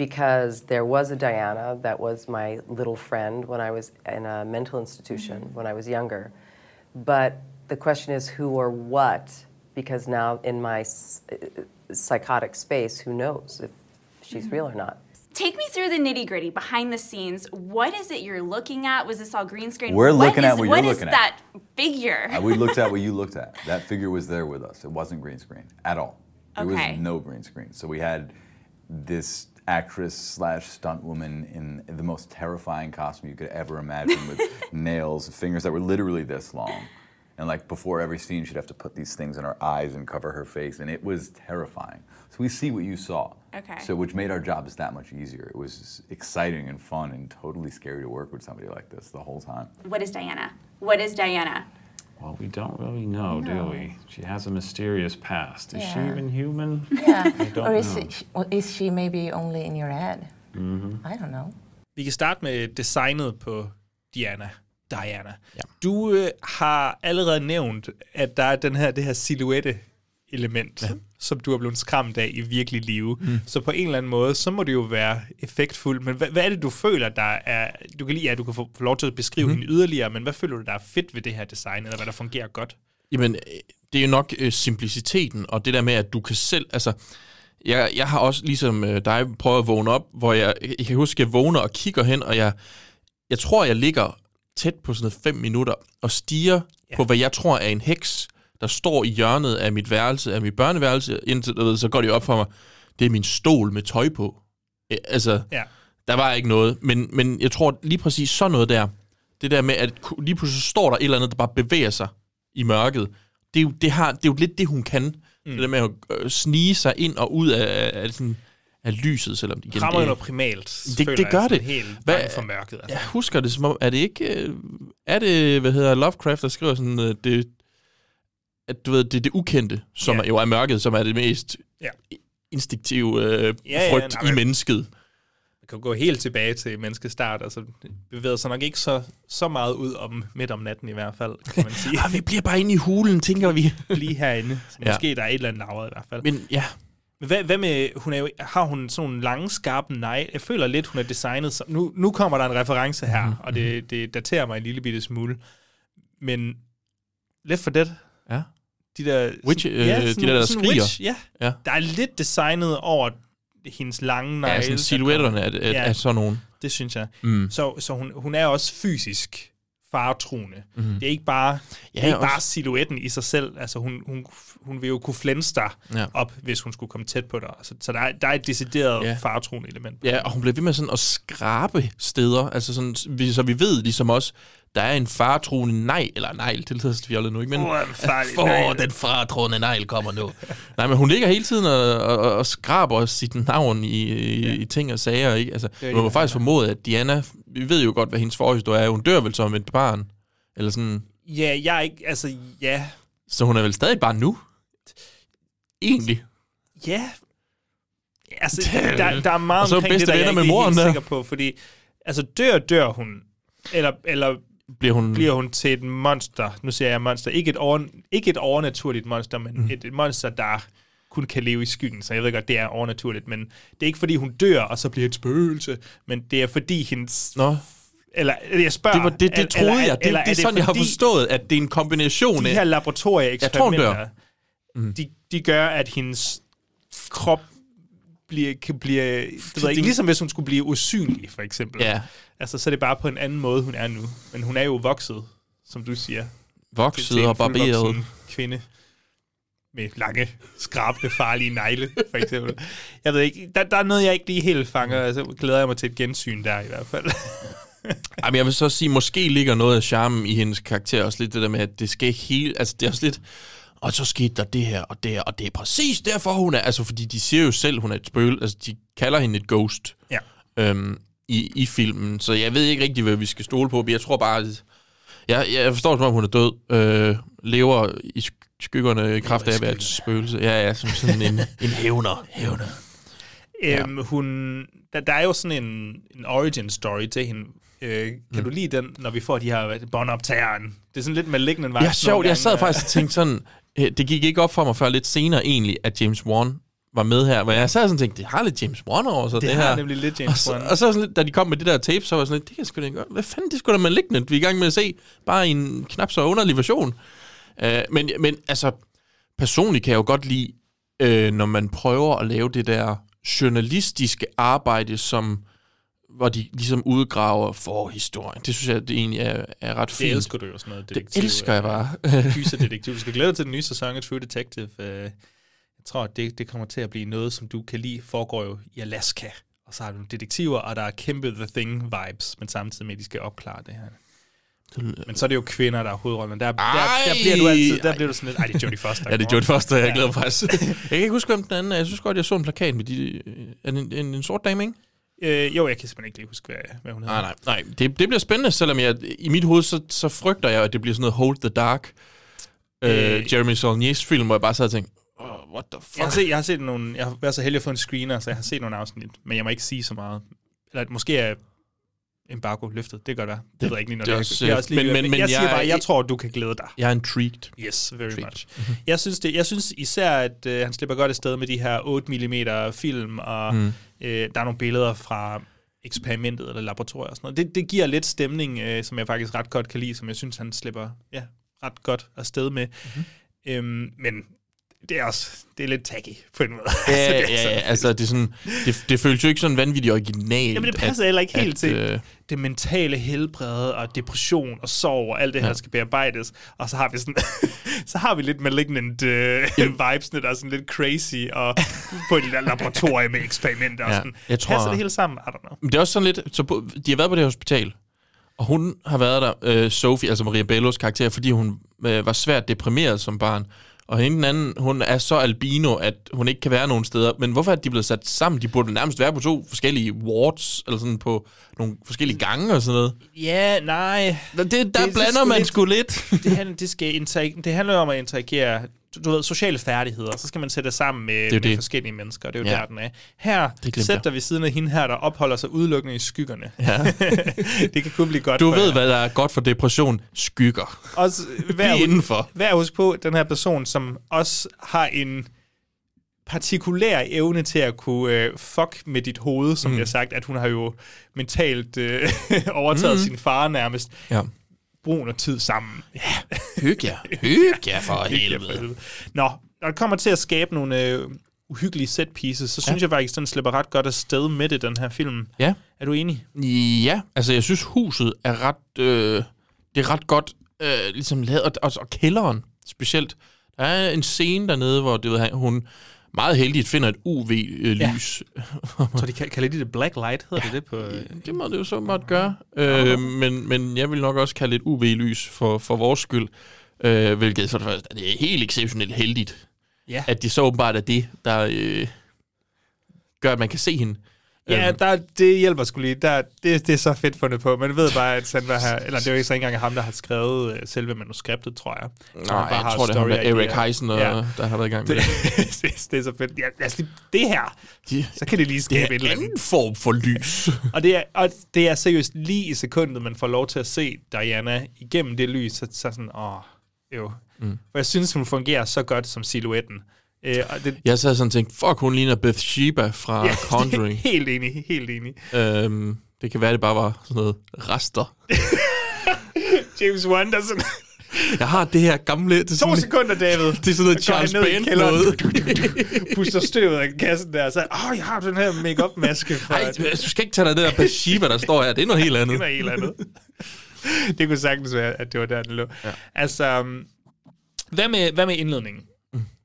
S8: Because there was a Diana that was my little friend when I was in a mental institution when I was younger. But the question is who or what, because now in my s- uh, psychotic space, who knows if she's real or not?
S7: Take me through the nitty gritty behind the scenes. What is it you're looking at? Was this all green screen?
S9: We're
S7: What
S9: looking at what
S7: what
S9: you're looking at.
S7: What is that figure?
S9: Uh, we looked at what you looked at. That figure was there with us. It wasn't green screen at all. There
S7: Okay.
S9: was no green screen. So we had this actress slash stunt woman in the most terrifying costume you could ever imagine with nails, fingers that were literally this long. And like before every scene, she'd have to put these things in her eyes and cover her face, and it was terrifying. So we see what you saw.
S7: Okay.
S9: So which made our jobs that much easier. It was exciting and fun and totally scary to work with somebody like this the whole time.
S7: What is Diana? What is Diana?
S10: Well, we don't really know, do we? She has a mysterious past. Is she even human?
S11: Yeah.
S10: I don't
S11: or is,
S10: know.
S11: it, or is she maybe only in your head?
S10: Mhm.
S11: I don't know.
S1: Vi kan starte med designet på Diana. Diana.
S2: Ja.
S1: Du øh, har allerede nævnt, at der er den her, det her silhuette element, ja. som du er blevet skræmt af i virkelig live. Mm. Så på en eller anden måde, så må det jo være effektfuldt. Men hvad, hvad er det, du føler, der er... Du kan lige, ja, du kan få, få lov til at beskrive mm. hende yderligere, men hvad føler du, der er fedt ved det her design, eller hvad der fungerer godt?
S2: Jamen, øh, det er jo nok øh, simpliciteten, og det der med, at du kan selv... Altså, jeg, jeg har også ligesom øh, dig prøvet at vågne op, hvor jeg, jeg kan huske, at jeg vågner og kigger hen, og jeg, jeg tror, jeg ligger tæt på sådan noget fem minutter og stiger ja. på, hvad jeg tror er en heks, der står i hjørnet af mit værelse, af mit børneværelse, indtil ved, så går det op for mig, det er min stol med tøj på. Altså,
S1: Ja.
S2: der var ikke noget, men, men jeg tror lige præcis sådan noget der, det der med, at lige pludselig står der et eller andet, der bare bevæger sig i mørket, det er jo, det har, det er jo lidt det, hun kan. Mm. Det der med at øh, snige sig ind og ud af, af, sådan, af lyset, selvom det igen...
S1: Rammer
S2: det-
S1: noget primalt,
S2: Det, det
S1: jeg,
S2: gør det.
S1: helt
S2: Hvad-
S1: bange for mørket, altså.
S2: Jeg husker det som om, er det ikke... øh, Er det, hvad hedder Lovecraft, der skriver sådan, øh, det, at du ved, det er det ukendte, som
S1: Ja.
S2: ja. jo er mørket, som er det mest
S1: Ja.
S2: instinktive øh,
S1: Ja, ja,
S2: frygt
S1: nej,
S2: i
S1: men-
S2: mennesket.
S1: Man kan gå helt tilbage til menneskestart, altså det bevæger sig nok ikke så, så meget ud om midt om natten i hvert fald, kan man sige.
S2: ah, vi bliver bare inde i hulen, tænker vi.
S1: Lige herinde. Så
S2: Ja.
S1: måske der er et eller andet lavret i hvert fald.
S2: Men ja,
S1: Men hvad, hvad med, hun er jo, har hun sådan nogle lange, skarpe nej? Jeg føler lidt, hun er designet som... Nu, nu kommer der en reference her,
S2: Mhm,
S1: mm-hmm. og det, det daterer mig en lille bitte smule. Men Left for
S2: ja.
S1: De der...
S2: Witch, øh, de der, der skriger.
S1: Witch, ja.
S2: Ja.
S1: Der er lidt designet over hendes lange negle.
S2: Ja, sådan silhuetterne er, er, er sådan nogle.
S1: det synes jeg.
S2: Mm.
S1: Så, så hun, hun er også fysisk faretruende. Mm. Det er ikke bare, det
S2: Ja,
S1: er ikke
S2: også-
S1: bare silhuetten i sig selv. Altså, hun, hun, hun vil jo kunne flænse dig
S2: Ja.
S1: ja. op, hvis hun skulle komme tæt på dig. Så, så der, er, der er et decideret
S2: Ja.
S1: ja. faretruende element.
S2: Ja, og hun bliver ved med sådan at skrabe steder, altså sådan, vi- så vi ved ligesom også, der er en faretruende negl, eller negl, det lyder fjollet nu, ikke? Men,
S1: Åh, negl.
S2: den faretruende negl kommer nu. Nej, men hun ligger hele tiden og, og, og skraber sit navn i, i, i ting og sager, ikke? Altså,
S1: er
S2: man må
S1: det,
S2: faktisk formode, at Diana, vi ved jo godt, hvad hendes forhistorie er, hun dør vel som et barn, eller sådan,
S1: Ja, jeg er ikke, altså, ja,
S2: så hun er vel stadig et barn nu? Egentlig.
S1: ja. Altså, der, der er meget
S2: så
S1: omkring det, der jeg ikke
S2: med
S1: er
S2: moren
S1: helt
S2: der.
S1: sikker på, fordi, altså, dør, dør hun, eller, eller
S2: Bliver hun...
S1: bliver hun til et monster. Nu siger jeg monster. Ikke et, over, ikke et overnaturligt monster, men mm. et, et monster, der kun kan leve i skyggen. Så jeg ved godt, det er overnaturligt, men det er ikke fordi, hun dør, og så bliver et spøgelse, men det er fordi hendes...
S2: Nå,
S1: Eller jeg spørger...
S2: det, var, det, det
S1: eller-
S2: troede
S1: eller-
S2: jeg. Det,
S1: eller
S2: det er sådan, jeg har forstået, at det er en kombination
S1: De
S2: af...
S1: her laboratorieeksperimenter,
S2: Jeg. Mm.
S1: de, de gør, at hendes krop bliver, kan blive... Det ved ikke,
S2: det-
S1: ligesom hvis hun skulle blive usynlig, for eksempel.
S2: Ja.
S1: Altså, så er det bare på en anden måde, hun er nu. Men hun er jo vokset, som du siger.
S2: Vokset og barberet.
S1: kvinde med lange, skrabende, farlige negle, for eksempel. Jeg ved ikke, der, der er noget, jeg ikke lige helt fanger. Altså, glæder jeg mig til et gensyn der i hvert fald.
S2: Ej, men jeg vil så sige, måske ligger noget af charmen i hendes karakter også lidt det der med, at det skal ikke helt... Altså, det er også lidt... Og så skete der det her og det her, og det er præcis derfor, hun er... Altså, fordi de siger jo selv, hun er et spøgel. Altså, de kalder hende et ghost
S1: Ja.
S2: øhm, i, i filmen. Så jeg ved ikke rigtig, hvad vi skal stole på, men jeg tror bare... At jeg, jeg forstår som om, hun er død. Øh, lever i skyggerne i kraft af at være et spøgelse. Ja, ja, som sådan en, en hævner. hævner.
S1: Øhm, hun, der, der er jo sådan en, en origin story til hende. Øh, kan
S2: Mm.
S1: du lide den, når vi får de her båndoptageren? Det er sådan lidt malignant vibes
S2: Ja, sjovt. Jeg sad
S1: gange,
S2: faktisk og tænkte sådan, øh, det gik ikke op for mig før lidt senere egentlig, at James Wan var med her. Men jeg sad sådan og tænkte, det har lidt James Wan over sig,
S1: Det
S2: det,
S1: har
S2: her.
S1: nemlig lidt
S2: og
S1: James
S2: så,
S1: Wan.
S2: og så sådan lidt, da de kom med det der tape, så var jeg sådan lidt, det kan sgu da ikke gøre. Hvad fanden, det skulle da malignant, vi er i gang med at se. Bare i en knap så underlig version. Uh, men, men altså, personligt kan jeg jo godt lide, uh, når man prøver at lave det der journalistiske arbejde, som hvor de ligesom udgraver forhistorien. Det synes jeg, det egentlig er, er ret
S1: Det
S2: fint.
S1: elsker du jo sådan noget
S2: Det
S1: detektiv.
S2: elsker jeg bare.
S1: øh, Gyserdetektiv. Du skal glæde dig til den nye sæson af True Detective. Øh, Jeg tror, at det, det kommer til at blive noget, som du kan lide, foregår jo i Alaska. Og så har du detektiver, og der er kæmpe The Thing-vibes, men samtidig med, at de skal opklare det her. Men så er det jo kvinder, der er hovedrollen. Der, der, der bliver du altid, der bliver du sådan lidt, ej, det er Jodie Foster.
S2: Ja, det er Jodie Foster, jeg glæder mig faktisk. jeg kan ikke huske, hvem den anden er. Jeg synes godt, jeg så en plakat med de... Det en, en, en sort dame, ikke?
S1: Øh, jo, jeg kan simpelthen ikke lige huske, hvad, hvad hun hedder.
S2: Nej, nej, nej. Det, det bliver spændende, selvom jeg, i mit hoved, så, så frygter jeg, at det bliver sådan noget Hold the Dark. Øh,
S1: Øh.
S2: Jeremy Saulniers film, hvor jeg bare sad og tænkte, oh, what the fuck?
S1: Jeg har, set, jeg har set nogle, jeg har været så heldig at få en screener, så jeg har set nogle afsnit, men jeg må ikke sige så meget. Eller måske er, embargo løftet. Det kan godt være. Det, det ved jeg ikke lige, når
S2: det er
S1: det,
S2: også,
S1: det er også
S2: men-
S1: lige,
S2: men-
S1: men,
S2: men
S1: jeg siger
S2: jeg-
S1: bare, jeg tror, du kan glæde dig.
S2: Jeg er intrigued.
S1: Yes, very
S2: Intrigued.
S1: much. Jeg synes, det, jeg synes især, at øh, han slipper godt afsted med de her 8 mm film, og
S2: Mm.
S1: øh, der er nogle billeder fra eksperimentet eller laboratoriet og sådan noget. Det, det giver lidt stemning, øh, som jeg faktisk ret godt kan lide, som jeg synes, han slipper ja, ret godt afsted med.
S2: Mhm.
S1: Mm-hmm. Øhm, men det er også det er lidt tacky på en måde.
S2: Ja,
S1: Altså, det er
S2: ja,
S1: sådan-
S2: ja, altså det, er sådan, det, det føles jo ikke sådan vanvittigt originalt.
S1: Jamen, det passer
S2: at-
S1: heller ikke helt
S2: at,
S1: til
S2: øh,
S1: det mentale helbred og depression og sorg og alt det her,
S2: Ja.
S1: der skal bearbejdes. Og så har vi sådan, så har vi lidt malignant øh, vibes, der er sådan lidt crazy og på et lille laboratorie med eksperimenter og
S2: Ja,
S1: sådan.
S2: jeg tror-
S1: Passer det hele sammen? I don't know.
S2: Men det er også sådan lidt, så på, de har været på det her hospital, og hun har været der, øh, Sophie, altså Maria Bellos karakter, fordi hun øh, var svært deprimeret som barn. Og hende den anden, hun er så albino, at hun ikke kan være nogen steder. Men hvorfor er de blevet sat sammen? De burde nærmest være på to forskellige wards, eller sådan på nogle forskellige gange og sådan noget.
S1: Ja, nej.
S2: Det, der det, blander man sgu lidt.
S1: det, handler, det, skal interag- det handler om at interagere du, ved, sociale færdigheder, så skal man sætte det sammen med,
S2: jo
S1: med
S2: det.
S1: forskellige mennesker. Det er jo
S2: Ja.
S1: der, den er. Her
S2: Det
S1: sætter vi siden af hende her, der opholder sig udelukkende i skyggerne.
S2: Ja.
S1: det kan kun blive godt
S2: Du
S1: for
S2: ved,
S1: jer.
S2: hvad der er godt for depression. Skygger.
S1: Også hver,
S2: indenfor.
S1: hver husk på, den her person, som også har en partikulær evne til at kunne øh, fuck med dit hoved, som mm. jeg har sagt, at hun har jo mentalt øh, overtaget mm. sin far nærmest.
S2: Ja.
S1: Brug noget tid sammen. Ja,
S2: Hygge jer. Hygge jer for helvede.
S1: Nå, når det kommer til at skabe nogle øh, uhyggelige set pieces, så synes jeg faktisk, den slipper ret godt afsted med det, den her film.
S2: Ja.
S1: Er du enig?
S2: Ja, altså jeg synes huset er ret, øh, det er ret godt øh, ligesom lavet, og, og, og kælderen specielt. Der er en scene dernede, hvor det, ved, hun meget heldigt finder et UV-lys.
S1: Så de kal- kalder de det black light, hedder det det på... Øh,
S2: det må det jo så måtte gøre. Øh, men, men jeg vil nok også kalde det et UV-lys for, for vores skyld. Øh, hvilket for det første, det er helt exceptionelt heldigt,
S1: Ja.
S2: at det så åbenbart er det, der øh, gør, at man kan se hende.
S1: Ja,
S2: Øhm,
S1: der, det hjælper sgu lige. Der, det, det er så fedt fundet på. Man ved bare, at Sandra her... Eller det er jo ikke så engang ham, der har skrevet øh, selve manuskriptet, tror jeg.
S2: Nej,
S1: bare
S2: jeg
S1: har
S2: tror, det er ham der. Erik Heisen, og- der har været i gang med
S1: det. det, det er så fedt. Ja, lad os lige, det her, så kan det lige skabe
S2: det
S1: et eller andet.
S2: anden form for lys.
S1: Og det, er, og det er seriøst lige i sekundet, man får lov til at se Diana igennem det lys, så, så sådan, åh, jo.
S2: Mm.
S1: For jeg synes, hun fungerer så godt som silhuetten. Øh, og det,
S2: Jeg sad sådan og tænkte, fuck, hun ligner Bathsheba fra
S1: Ja,
S2: Conjuring.
S1: helt enig, helt enig.
S2: øhm, det kan være, det bare var sådan noget rester.
S1: James Wan, der sådan...
S2: Jeg har det her gamle... Det
S1: To
S2: sådan,
S1: sekunder, David.
S2: Det er sådan noget Charles Band noget.
S1: Puster støvet af kassen der, og så, åh, jeg har den her make-up-maske. fra-
S2: Ej, du skal ikke tage dig det der Bathsheba, der står her. Det er noget helt
S1: Det
S2: andet.
S1: er noget helt andet. det kunne sagtens være, at det var der, den lå. Ja. Altså, um, hvad med, hvad med indledningen?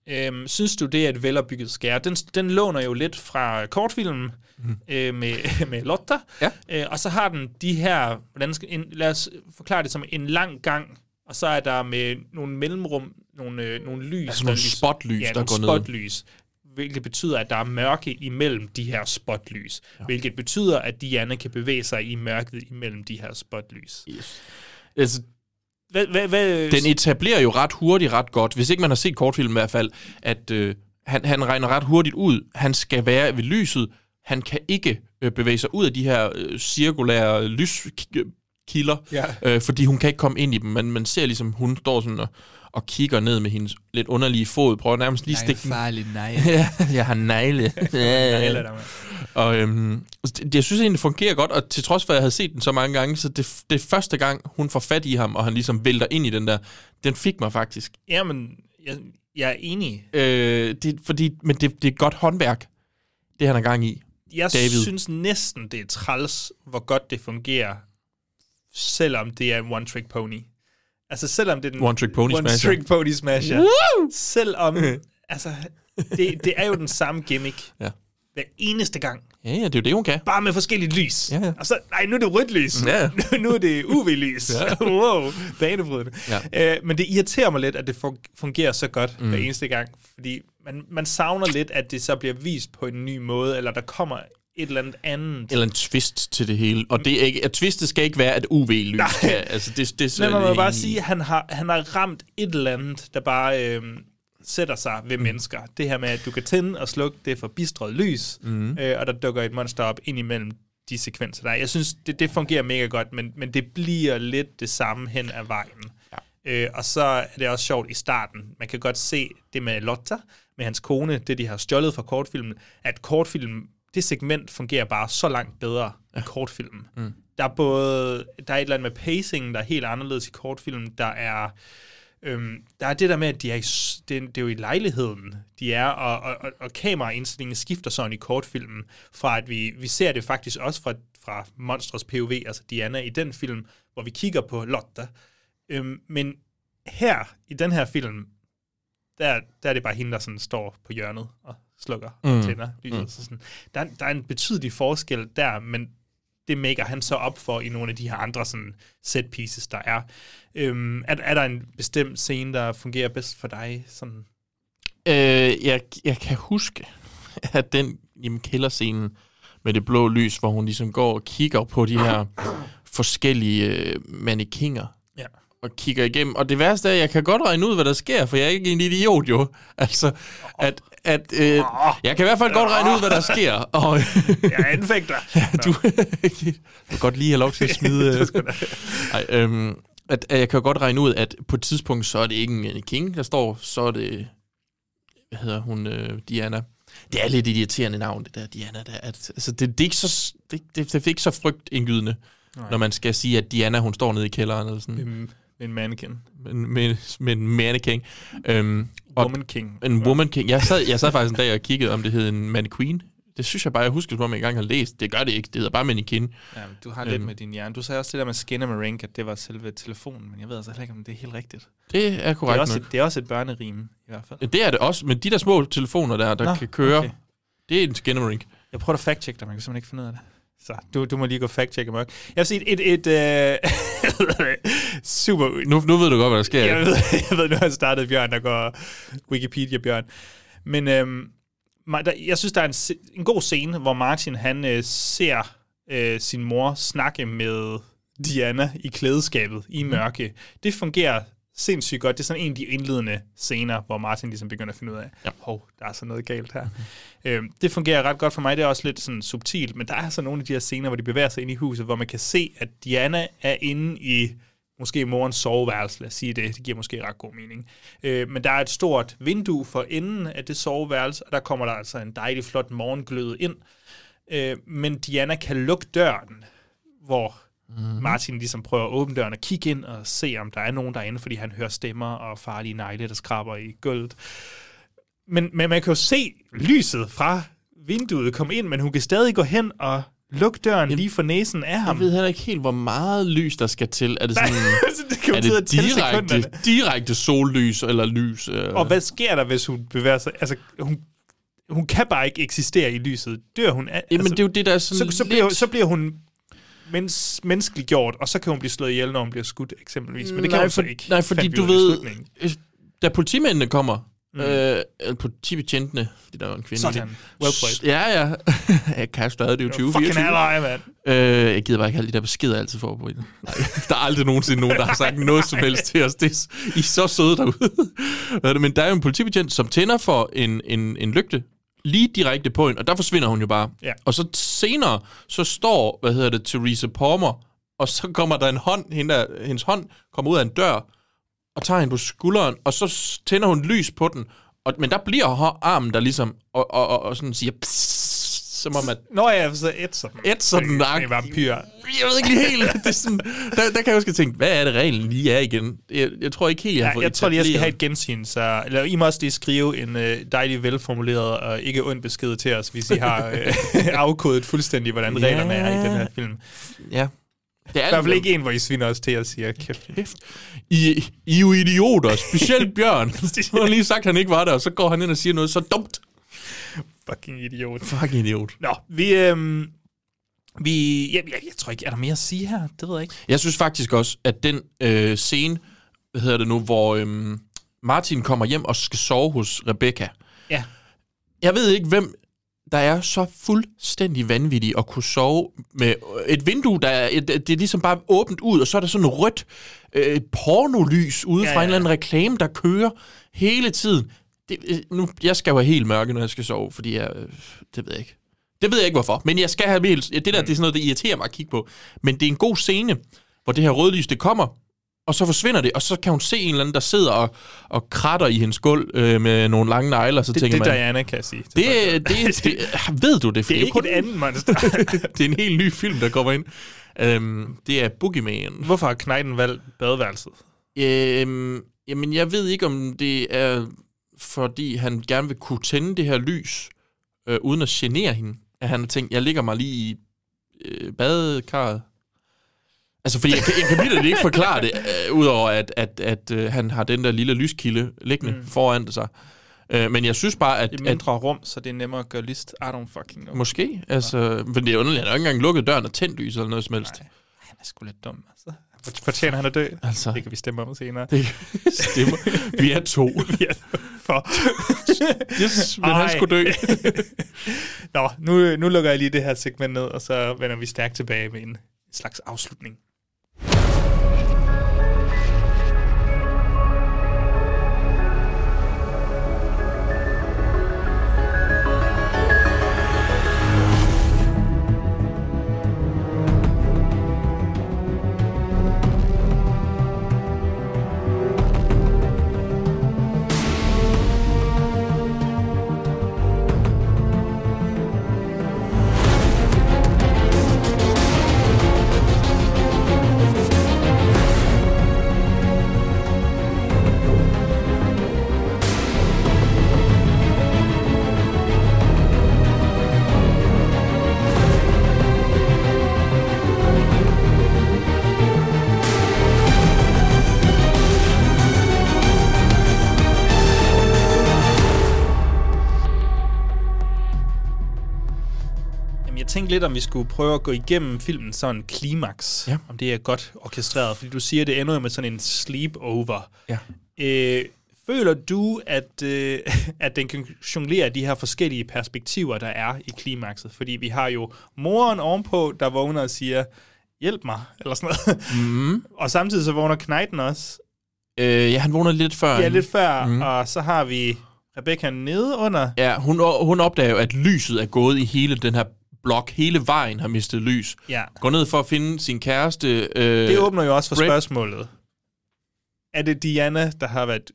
S1: Øhm, synes du, det er et velopbygget skær? Den, den låner jo lidt fra kortfilmen mm. øh, med, med Lotta.
S2: Ja.
S1: Øh, og så har den de her, hvordan skal, en, lad os forklare det som en lang gang, og så er der med nogle mellemrum, nogle, øh, nogle lys.
S2: Altså nogle
S1: lys-
S2: spotlys,
S1: ja,
S2: der
S1: nogle
S2: går ned.
S1: spotlys, hvilket betyder, at der er mørke imellem de her spotlys. Ja. Hvilket betyder, at Diana kan bevæge sig i mørket imellem de her spotlys.
S2: Yes. Altså,
S1: Hvad, hvad, hvad,
S2: den etablerer jo ret hurtigt ret godt, hvis ikke man har set kortfilmen i hvert fald, at øh, han, han regner ret hurtigt ud, han skal være ved lyset, han kan ikke øh, bevæge sig ud af de her øh, cirkulære lyskilder,
S1: Ja.
S2: øh, fordi hun kan ikke komme ind i dem, men man ser ligesom, hun står sådan og, og kigger ned med hendes lidt underlige fod, prøver nærmest lige
S1: er
S2: stikke den.
S1: farlig negle.
S2: ja, jeg har negle. og øhm, det, jeg synes egentlig, det fungerer godt, og til trods for, at jeg havde set den så mange gange, så det, det er første gang, hun får fat i ham, og han ligesom vælter ind i den der, den fik mig faktisk.
S1: Jamen, jeg, jeg er enig.
S2: Øh, det, fordi, men det, det er godt håndværk, det han er gang i.
S1: Jeg
S2: David.
S1: synes næsten, det er træls, hvor godt det fungerer, selvom det er en one-trick pony. Altså selvom det er den...
S2: One-trick pony smasher.
S1: One-trick pony smasher.
S2: Woo!
S1: Selvom... altså, det, det er jo den samme gimmick.
S2: Ja.
S1: Hver eneste gang.
S2: Ja, ja, det er jo det, hun kan.
S1: Bare med forskelligt lys.
S2: Ja, ja.
S1: Og så, nej, nu er det rødt lys.
S2: Ja.
S1: nu, nu er det UV-lys.
S2: Ja.
S1: wow, banebrydende.
S2: Ja.
S1: Øh, men det irriterer mig lidt, at det fun- fungerer så godt
S2: Mm.
S1: hver eneste gang. Fordi man, man savner lidt, at det så bliver vist på en ny måde, eller der kommer et eller andet andet.
S2: Eller en twist til det hele. Og det er ikke, at twistet skal ikke være, at UV-lys
S1: Nej.
S2: kan. Altså, det, det,
S1: Men man må bare sige, at han har, han har ramt et eller andet, der bare øh, sætter sig ved mm. mennesker. Det her med, at du kan tænde og slukke det for bistret lys,
S2: Mhm.
S1: øh, og der dukker et monster op ind imellem de sekvenser, der er. Jeg synes, det, det fungerer mega godt, men, men det bliver lidt det samme hen ad vejen. Ja. Øh, og så er det også sjovt i starten. Man kan godt se det med Lotta, med hans kone, det de har stjålet fra kortfilmen, at kortfilm, det segment fungerer bare så langt bedre ja. i kortfilmen.
S2: Mm.
S1: Der er både, der er et eller andet med pacingen, der er helt anderledes i kortfilmen. Der er, øhm, der er det der med, at de er i, det, er- det er jo i lejligheden, de er, og, og, og, og kameraindstillingen skifter sådan i kortfilmen, fra at vi, vi ser det faktisk også fra, fra Monsters POV, altså Diana i den film, hvor vi kigger på Lotta. Øhm, men her, i den her film, der, der er det bare hende, der sådan står på hjørnet og slukker mm. Og tænder lyset.
S2: Mm.
S1: Så sådan, der, er- der er en betydelig forskel der, men det maker han så op for i nogle af de her andre sådan set pieces, der er. Øhm, er, er der en bestemt scene, der fungerer bedst for dig? Sådan?
S2: Øh, jeg, jeg kan huske, at den jamen, kælderscenen med det blå lys, hvor hun ligesom går og kigger på de her forskellige øh, mannekinger.
S1: Ja.
S2: Og kigger igennem. Og det værste er, at jeg kan godt regne ud, hvad der sker, for jeg er ikke en idiot jo. Altså, at... at øh, jeg kan i hvert fald godt regne ud, hvad der sker. Og,
S1: Jeg anfægter.
S2: du, du kan godt lige have lov til at smide... øh, Ej, øhm, at, at jeg kan godt regne ud, at på et tidspunkt, så er det ikke en king, der står, så er det, hvad hedder hun, øh, Diana. Det er lidt irriterende navn, det der Diana. Der, at, altså, det, det, er ikke så, det, det, det er ikke så frygtindgydende,
S1: Nej.
S2: når man skal sige, at Diana, hun står nede i kælderen. Eller sådan.
S1: Med en mannequin.
S2: Med, med, med en mannequin. Øhm,
S1: Woman king.
S2: En woman king. Jeg sad, jeg sad faktisk en dag og kiggede, om det hed en mannequin. Det synes jeg bare, jeg husker, som om jeg engang har læst. Det gør det ikke. Det hedder bare mannequin.
S1: Ja, du har lidt
S2: Øhm.
S1: med din hjerne. Du sagde også det der med Skinnamarink, at det var selve telefonen, men jeg ved altså heller ikke, om det er helt rigtigt.
S2: Det er korrekt
S1: det er også
S2: nok.
S1: et, det er også et børnerim, i hvert fald.
S2: Det er det også, men de der små telefoner der, der
S1: Nå,
S2: kan køre,
S1: okay.
S2: det er en Skinnamarink.
S1: Jeg prøver at fact-check dig, men jeg kan simpelthen ikke finde ud af det. Så du, du må lige gå fact-check mig. Jeg har set et, et, et uh, super...
S2: Nu, nu ved du godt, hvad der sker.
S1: Jeg ved, jeg ved nu har jeg startet Bjørn, der går Wikipedia-Bjørn. Men øhm, der, jeg synes, der er en, en god scene, hvor Martin han øh, ser øh, sin mor snakke med Diana i klædeskabet i mørke. Det fungerer sindssygt godt. Det er sådan en af de indledende scener, hvor Martin ligesom begynder at finde ud af, ja. hov, der er så noget galt her. øhm, det fungerer ret godt for mig. Det er også lidt sådan subtilt, men der er så nogle af de her scener, hvor de bevæger sig ind i huset, hvor man kan se, at Diana er inde i måske morens soveværelse, lad os sige det. Det giver måske ret god mening. Øh, men der er et stort vindue for enden af det soveværelse, og der kommer der altså en dejlig flot morgengløde ind. Øh, men Diana kan lukke døren, hvor mm-hmm. Martin ligesom prøver at åbne døren og kigge ind og se, om der er nogen derinde, fordi han hører stemmer og farlige negle, der skraber i gulvet. Men, men man kan jo se lyset fra vinduet komme ind, men hun kan stadig gå hen og lukke døren lige for næsen af ham.
S2: Jeg ved heller ikke helt, hvor meget lys, der skal til. Er det sådan,
S1: det kan
S2: er det direkte, direkte sollys eller lys? Øh?
S1: Og hvad sker der, hvis hun bevæger sig? Altså, hun, hun kan bare ikke eksistere i lyset. Dør hun? af-
S2: Jamen,
S1: altså,
S2: det er jo det, der er sådan
S1: så, så, bliver,
S2: lidt-
S1: så bliver hun mens, menneskeliggjort, og så kan hun blive slået ihjel, når hun bliver skudt, eksempelvis. Men det kan
S2: nej,
S1: hun så
S2: for,
S1: ikke.
S2: Nej, fordi du ved, øh, da politimændene kommer,
S1: Mm.
S2: øh, eller politibetjentene, fordi der var en kvinde
S1: Sådan.
S2: det.
S1: Well played.
S2: Ja, ja. jeg kan stadig, det er jo 20
S1: Fucking ally, mand.
S2: Øh, jeg gider bare ikke alle de der beskeder, altid får på det. Nej, der er aldrig nogensinde nogen, der har sagt noget som helst til os. Det er, I er så søde derude. Er? Men der er jo en politibetjent, som tænder for en, en, en lygte, lige direkte på hende, og der forsvinder hun jo bare.
S1: Ja.
S2: Og så senere, så står, hvad hedder det, Theresa Palmer, og så kommer der en hånd, hende der, hendes hånd kommer ud af en dør, og tager hende på skulderen, og så tænder hun lys på den, og, men der bliver armen der ligesom, og, og, og, og sådan siger, psst, som om at...
S1: Nå ja, så ætser den.
S2: Ætser den,
S1: Det
S2: nej.
S1: er vampyr.
S2: Jeg ved ikke lige helt. Det er sådan, der, der kan jeg også tænke, hvad er det reglen lige er igen? Jeg, jeg tror ikke helt, jeg har
S1: Ja,
S2: fået
S1: jeg tror lige, jeg skal have et gensyn, så eller I må også lige skrive en øh, dejlig velformuleret og ikke ond besked til os, hvis I har øh, afkodet fuldstændig, hvordan
S2: Ja.
S1: reglerne er i den her film.
S2: Ja. Det er
S1: I hvert fald ikke en, hvor I sviner os til og siger, kæft.
S2: Kæft. I, I er jo idioter, specielt Bjørn. Han har lige sagt, at han ikke var der, og så går han ind og siger noget så dumt.
S1: Fucking idiot.
S2: Fucking idiot.
S1: Nå, vi... Øhm, vi jeg, jeg, jeg tror ikke, er der mere at sige her? Det ved jeg ikke.
S2: Jeg synes faktisk også, at den øh, scene, hvad hedder det nu, hvor øhm, Martin kommer hjem og skal sove hos Rebecca.
S1: Ja.
S2: Jeg ved ikke, hvem der er så fuldstændig vanvittig at kunne sove med et vindue, der er, et, det er ligesom bare åbent ud, og så er der sådan rødt øh, pornolys ude
S1: Ja,
S2: ja, fra en
S1: ja.
S2: eller anden reklame, der kører hele tiden. Det, øh, nu, jeg skal jo have helt mørke, når jeg skal sove, fordi jeg, øh, det ved jeg ikke. Det ved jeg ikke hvorfor, men jeg skal have helt... Det der, det er sådan noget, der irriterer mig at kigge på. Men det er en god scene, hvor det her rødlys, det kommer, og så forsvinder det, og så kan hun se en eller anden, der sidder og, og kratter i hendes gulv øh, med nogle lange negle, og så
S1: Det,
S2: tænker
S1: det er
S2: man...
S1: Diana, kan jeg sige.
S2: Det, det, det, det, ved du det? For
S1: Det er ikke et andet monster.
S2: det er en helt ny film, der kommer ind. Øhm, det er Boogeyman.
S1: Hvorfor har Knighten valgt badeværelset?
S2: Øhm, jamen, jeg ved ikke, om det er, fordi han gerne vil kunne tænde det her lys, øh, uden at genere hende. At han har tænkt, jeg ligger mig lige i øh, badekarret. Altså, fordi jeg, kan- jeg kan virkelig ikke forklare det, øh, udover at, at, at øh, han har den der lille lyskilde liggende
S1: Mm.
S2: foran sig. Øh, men jeg synes bare, at... At
S1: mindre rum, så det er nemmere at gøre lyst. I don't fucking know.
S2: Måske, altså... Men det er underligt, han har ikke engang lukket døren og tændt lys eller noget som helst.
S1: Han er sgu lidt dum, altså. Fortjener han at dø?
S2: Altså.
S1: Det kan vi stemme om senere.
S2: Det stemmer. Vi er to.
S1: Vi er for.
S2: Yes, men han
S1: Ej.
S2: skulle dø.
S1: Nå, nu, nu lukker jeg lige det her segment ned, og så vender vi stærkt tilbage med en slags afslutning. Lidt, om vi skulle prøve at gå igennem filmen sådan klimaks.
S2: Ja.
S1: Om det er godt orkestreret, fordi du siger, det ender med sådan en sleepover.
S2: Ja.
S1: Øh, føler du, at, øh, at den kan jonglere de her forskellige perspektiver, der er i klimakset? Fordi vi har jo moren ovenpå, der vågner og siger, hjælp mig, eller sådan noget.
S2: Mm.
S1: og samtidig så vågner Knighten også.
S2: Øh, ja, han vågner lidt før.
S1: Ja, lidt før.
S2: Mm.
S1: Og så har vi Rebecca nede under.
S2: Ja, hun, hun opdager jo, at lyset er gået i hele den her blok. Hele vejen har mistet lys.
S1: Ja.
S2: Går ned for at finde sin kæreste. Øh,
S1: Det åbner jo også for
S2: Brett.
S1: spørgsmålet. Er det Diana, der har været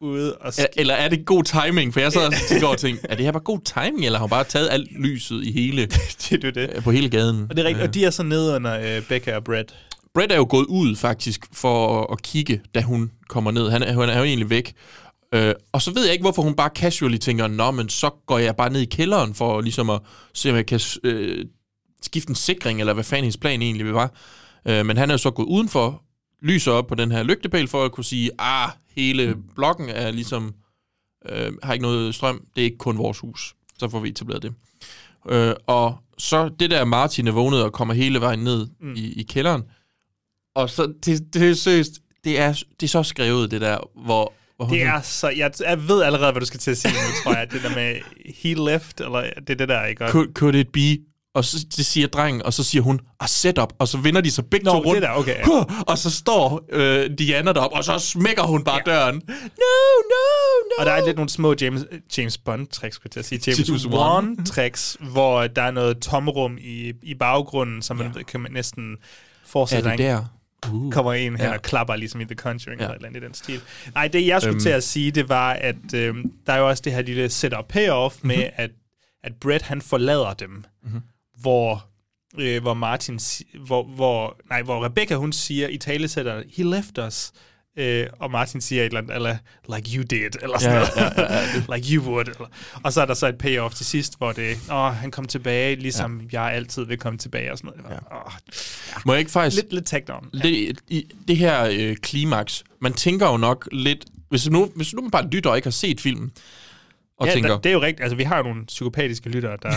S1: ude og
S2: Er- Eller er det god timing? For jeg sad og tænkte. Er det her bare god timing, eller har hun bare taget alt lyset i hele,
S1: det er det.
S2: på hele gaden?
S1: Og det er rigtigt, og de er så nede under øh, Becca og Brett.
S2: Brett er jo gået ud faktisk for at kigge, da hun kommer ned. Han er, han er jo egentlig væk. Øh, og så ved jeg ikke, hvorfor hun bare casually tænker, Nå, men så går jeg bare ned i kælderen for ligesom at se, om jeg kan øh, skifte en sikring, eller hvad fanden hendes plan egentlig var. Øh, men han er jo så gået udenfor, lyser op på den her lygtepæl, for at kunne sige, ah, hele blokken er ligesom, øh, har ikke noget strøm, det er ikke kun vores hus. Så får vi etableret det. Øh, og så det der Martin er vågnet og kommer hele vejen ned
S1: Mm.
S2: mm. i, i kælderen, og så, det, det er seriøst, det er, det er så skrevet, det der, hvor...
S1: Det er så... Jeg, jeg ved allerede, hvad du skal til at sige nu, tror jeg. Det der med he left, eller det er det der, ikke? Og-
S2: could, could it be? Og så det siger drengen, og så siger hun, ah, setup, og så vender de sig begge
S1: Nå,
S2: to rundt.
S1: det der, okay, ja.
S2: Huh, Og så står øh, Diana derop, og så smækker hun bare ja. døren. No, no, no.
S1: Og der er lidt nogle små James, James Bond-tricks, skulle jeg til at sige. James,
S2: James
S1: Bond-tricks, hvor der er noget tomrum i, i baggrunden, som man kan man næsten forestille
S2: Er det der? Uh.
S1: kommer en her
S2: Ja.
S1: og klapper, ligesom i The Conjuring,
S2: Ja.
S1: eller et eller andet i den stil. Nej, det jeg skulle
S2: Øhm.
S1: til at sige, det var, at øh, der er jo også det her lille setup-payoff med,
S2: Mhm.
S1: at, at Brett, han forlader dem,
S2: Mhm.
S1: hvor øh, hvor Martin, hvor, hvor, nej, hvor Rebecca, hun siger i talesætter, he left us, øh, og Martin siger et eller andet, eller like you did, eller sådan
S2: Ja,
S1: noget.
S2: ja, ja, ja,
S1: like you would. Eller. Og så er der så et payoff til sidst, hvor det, åh, han kom tilbage, ligesom ja. jeg altid vil komme tilbage, og sådan noget. Var, åh,
S2: Må jeg ikke faktisk...
S1: lidt, lidt tagged on.
S2: Det, i, det her øh, klimaks, man tænker jo nok lidt... Hvis nu, hvis nu man bare lytter og ikke har set filmen, og
S1: ja,
S2: tænker...
S1: der, det er jo rigtigt. Altså, vi har nogle psykopatiske lyttere, der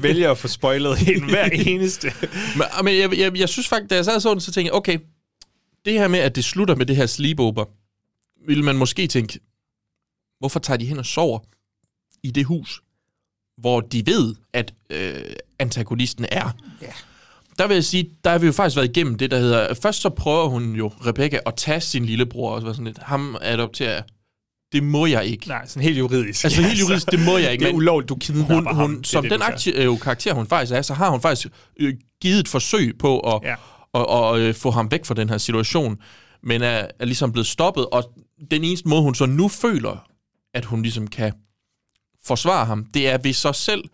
S1: vælger at få spoilet en hver eneste.
S2: Men, men jeg, jeg, jeg synes faktisk, da jeg sad sådan, så tænkte jeg, okay, det her med, at det slutter med det her sleepover, ville man måske tænke, hvorfor tager de hen og sover i det hus, hvor de ved, at øh, antagonisten er?
S1: Ja.
S2: Der vil jeg sige, der har vi jo faktisk været igennem det, der hedder... Først så prøver hun jo, Rebecca, at tage sin lillebror og så sådan lidt, ham adopterer jeg. det må jeg ikke.
S1: Nej, sådan helt juridisk.
S2: Altså helt juridisk, det må jeg ikke.
S1: Det er ulovligt, du kidnapper
S2: hun,
S1: ham.
S2: hun,
S1: Det er
S2: Som
S1: det,
S2: den aktie, øh, karakter, hun faktisk er, så har hun faktisk øh, givet et forsøg på at
S1: Ja.
S2: Og, og, øh, få ham væk fra den her situation, men er, er ligesom blevet stoppet, og den eneste måde, hun så nu føler, at hun ligesom kan forsvare ham, det er ved sig selv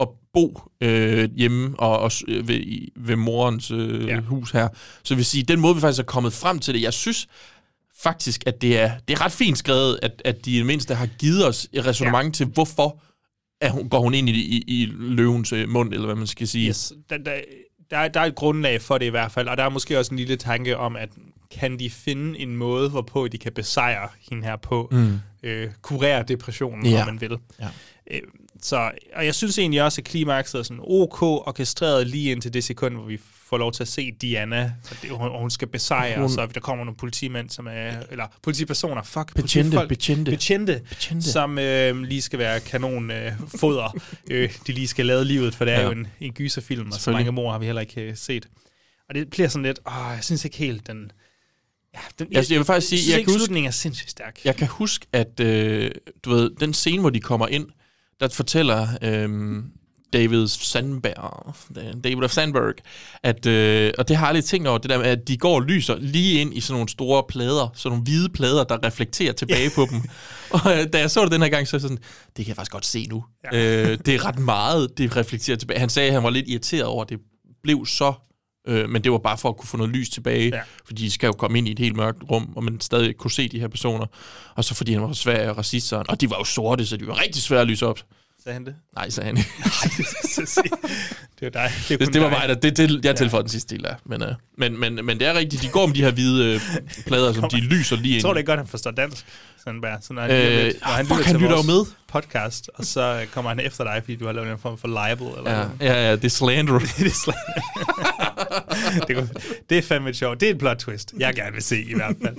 S2: at bo øh, hjemme og, og øh, ved, i- ved morens øh,
S1: Ja.
S2: hus her. Så vil sige, den måde, vi faktisk er kommet frem til det, jeg synes faktisk, at det er, det er ret fint skrevet, at, at de i det mindste har givet os et resonemang ja. til, hvorfor er hun, går hun ind i, i, i løvens øh, mund, eller hvad man skal sige.
S1: Yes, der, der, der, er, der er et grundlag for det i hvert fald, og der er måske også en lille tanke om, at kan de finde en måde, hvorpå de kan besejre hende her på,
S2: Mm.
S1: øh, kurere depressionen,
S2: Ja.
S1: om man vil.
S2: Ja.
S1: Øh, så, og jeg synes egentlig også, at klimakset er sådan ok orkestreret lige indtil det sekund, hvor vi får lov til at se Diana, og, det, og hun skal besejre,
S2: Hun-
S1: hun, så der kommer nogle politimænd, som er, eller politipersoner, fuck,
S2: Betjente,
S1: politifolk,
S2: betjente.
S1: betjente,
S2: Betjente.
S1: som øh, lige skal være kanon øh, foder, øh, de lige skal lade livet, for det er
S2: Ja.
S1: jo en, en gyserfilm, og så mange mor har vi heller ikke øh, set. Og det bliver sådan lidt, åh, jeg synes ikke helt, den... Ja, den
S2: Altså, jeg vil faktisk sige, jeg
S1: ikke,
S2: kan huske-
S1: slutningen er sindssygt stærk.
S2: Jeg kan huske, at øh, du ved, den scene, hvor de kommer ind, der fortæller øh, David Sandberg, David of Sandberg, at, øh, og det har jeg aldrig tænkt over, det der med, at de går og lyser lige ind i sådan nogle store plader, sådan nogle hvide plader, der reflekterer tilbage på dem. Og øh, da jeg så det den her gang, så sådan, det kan jeg faktisk godt se nu. Ja. Øh, det er ret meget, det reflekterer tilbage. Han sagde, at han var lidt irriteret over, at det blev så Øh, men det var bare for at kunne få noget lys tilbage,
S1: Ja.
S2: fordi de skal jo komme ind i et helt mørkt rum, og man stadig kunne se de her personer. Og så fordi han var svær og racist, og de var jo sorte, så de var rigtig svære at lyse op.
S1: Sagde han det?
S2: Nej, sagde han ikke.
S1: det er dig. Det, er
S2: Det, det var mig, der, det, det, jeg tilføjede den sidste del af. Men, øh, men, men, men det er rigtigt, de går med de her hvide øh, plader, som de lyser lige
S1: Jeg
S2: ind
S1: tror,
S2: i.
S1: det er godt, han forstår dansk. Sandberg. Så når han,
S2: Øh,
S1: lytter, når han
S2: fuck,
S1: lytter
S2: han lytter jo med.
S1: podcast, og så øh, kommer han efter dig, fordi du har lavet en form for libel. Eller
S2: Ja,
S1: noget.
S2: ja, ja, det er slander.
S1: det er slander. det, kunne- det er fandme sjovt. Det er et plot twist, jeg gerne vil se i hvert fald.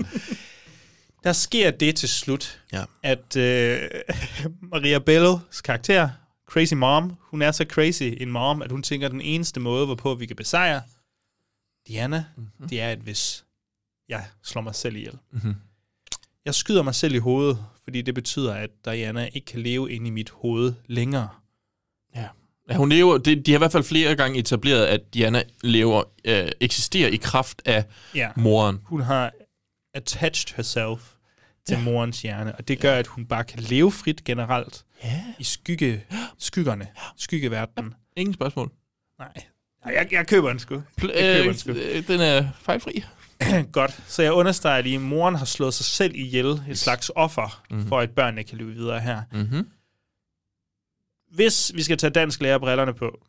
S1: Der sker det til slut,
S2: Ja.
S1: at øh, Maria Bellos karakter, Crazy Mom, hun er så crazy en mom, at hun tænker, at den eneste måde, hvorpå vi kan besejre Diana, mm-hmm. det er, at hvis jeg slår mig selv ihjel.
S2: Mhm.
S1: Jeg skyder mig selv i hovedet, fordi det betyder, at Diana ikke kan leve inde i mit hoved længere.
S2: Ja. Ja, hun lever, det, de har i hvert fald flere gange etableret, at Diana lever, øh, eksisterer i kraft af
S1: Ja.
S2: moren.
S1: Hun har attached herself til ja. morens hjerne, og det gør, at hun bare kan leve frit generelt
S2: ja.
S1: i skygge, skyggerne, skyggeverdenen.
S2: Ingen spørgsmål.
S1: Nej. Nej, Jeg, jeg køber den sgu.
S2: Pl-
S1: Jeg køber
S2: øh,
S1: den sgu.
S2: øh, den er fejlfri.
S1: Godt. Så jeg understreger lige, at moren har slået sig selv ihjel, et slags offer,
S2: Mhm.
S1: mm-hmm. for at børnene kan leve videre her.
S2: Mm-hmm.
S1: Hvis vi skal tage dansk lærerbrillerne på,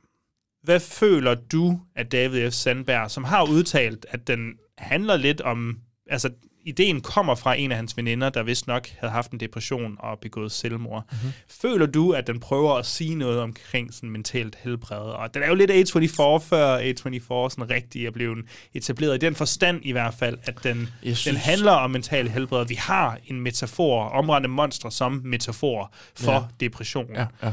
S1: hvad føler du af David F. Sandberg, som har udtalt, at den handler lidt om... Altså, ideen kommer fra en af hans veninder, der vist nok havde haft en depression og begået selvmord.
S2: Mhm.
S1: Mm-hmm. Føler du, at den prøver at sige noget omkring sådan mentalt helbred? Og den er jo lidt A24 før A24 sådan rigtig er blevet etableret. I den forstand i hvert fald, at den,
S2: Jeg
S1: den
S2: synes-
S1: handler om mental helbred. Vi har en metafor, omrendte monstre som metafor for
S2: Ja.
S1: depression.
S2: Ja, ja.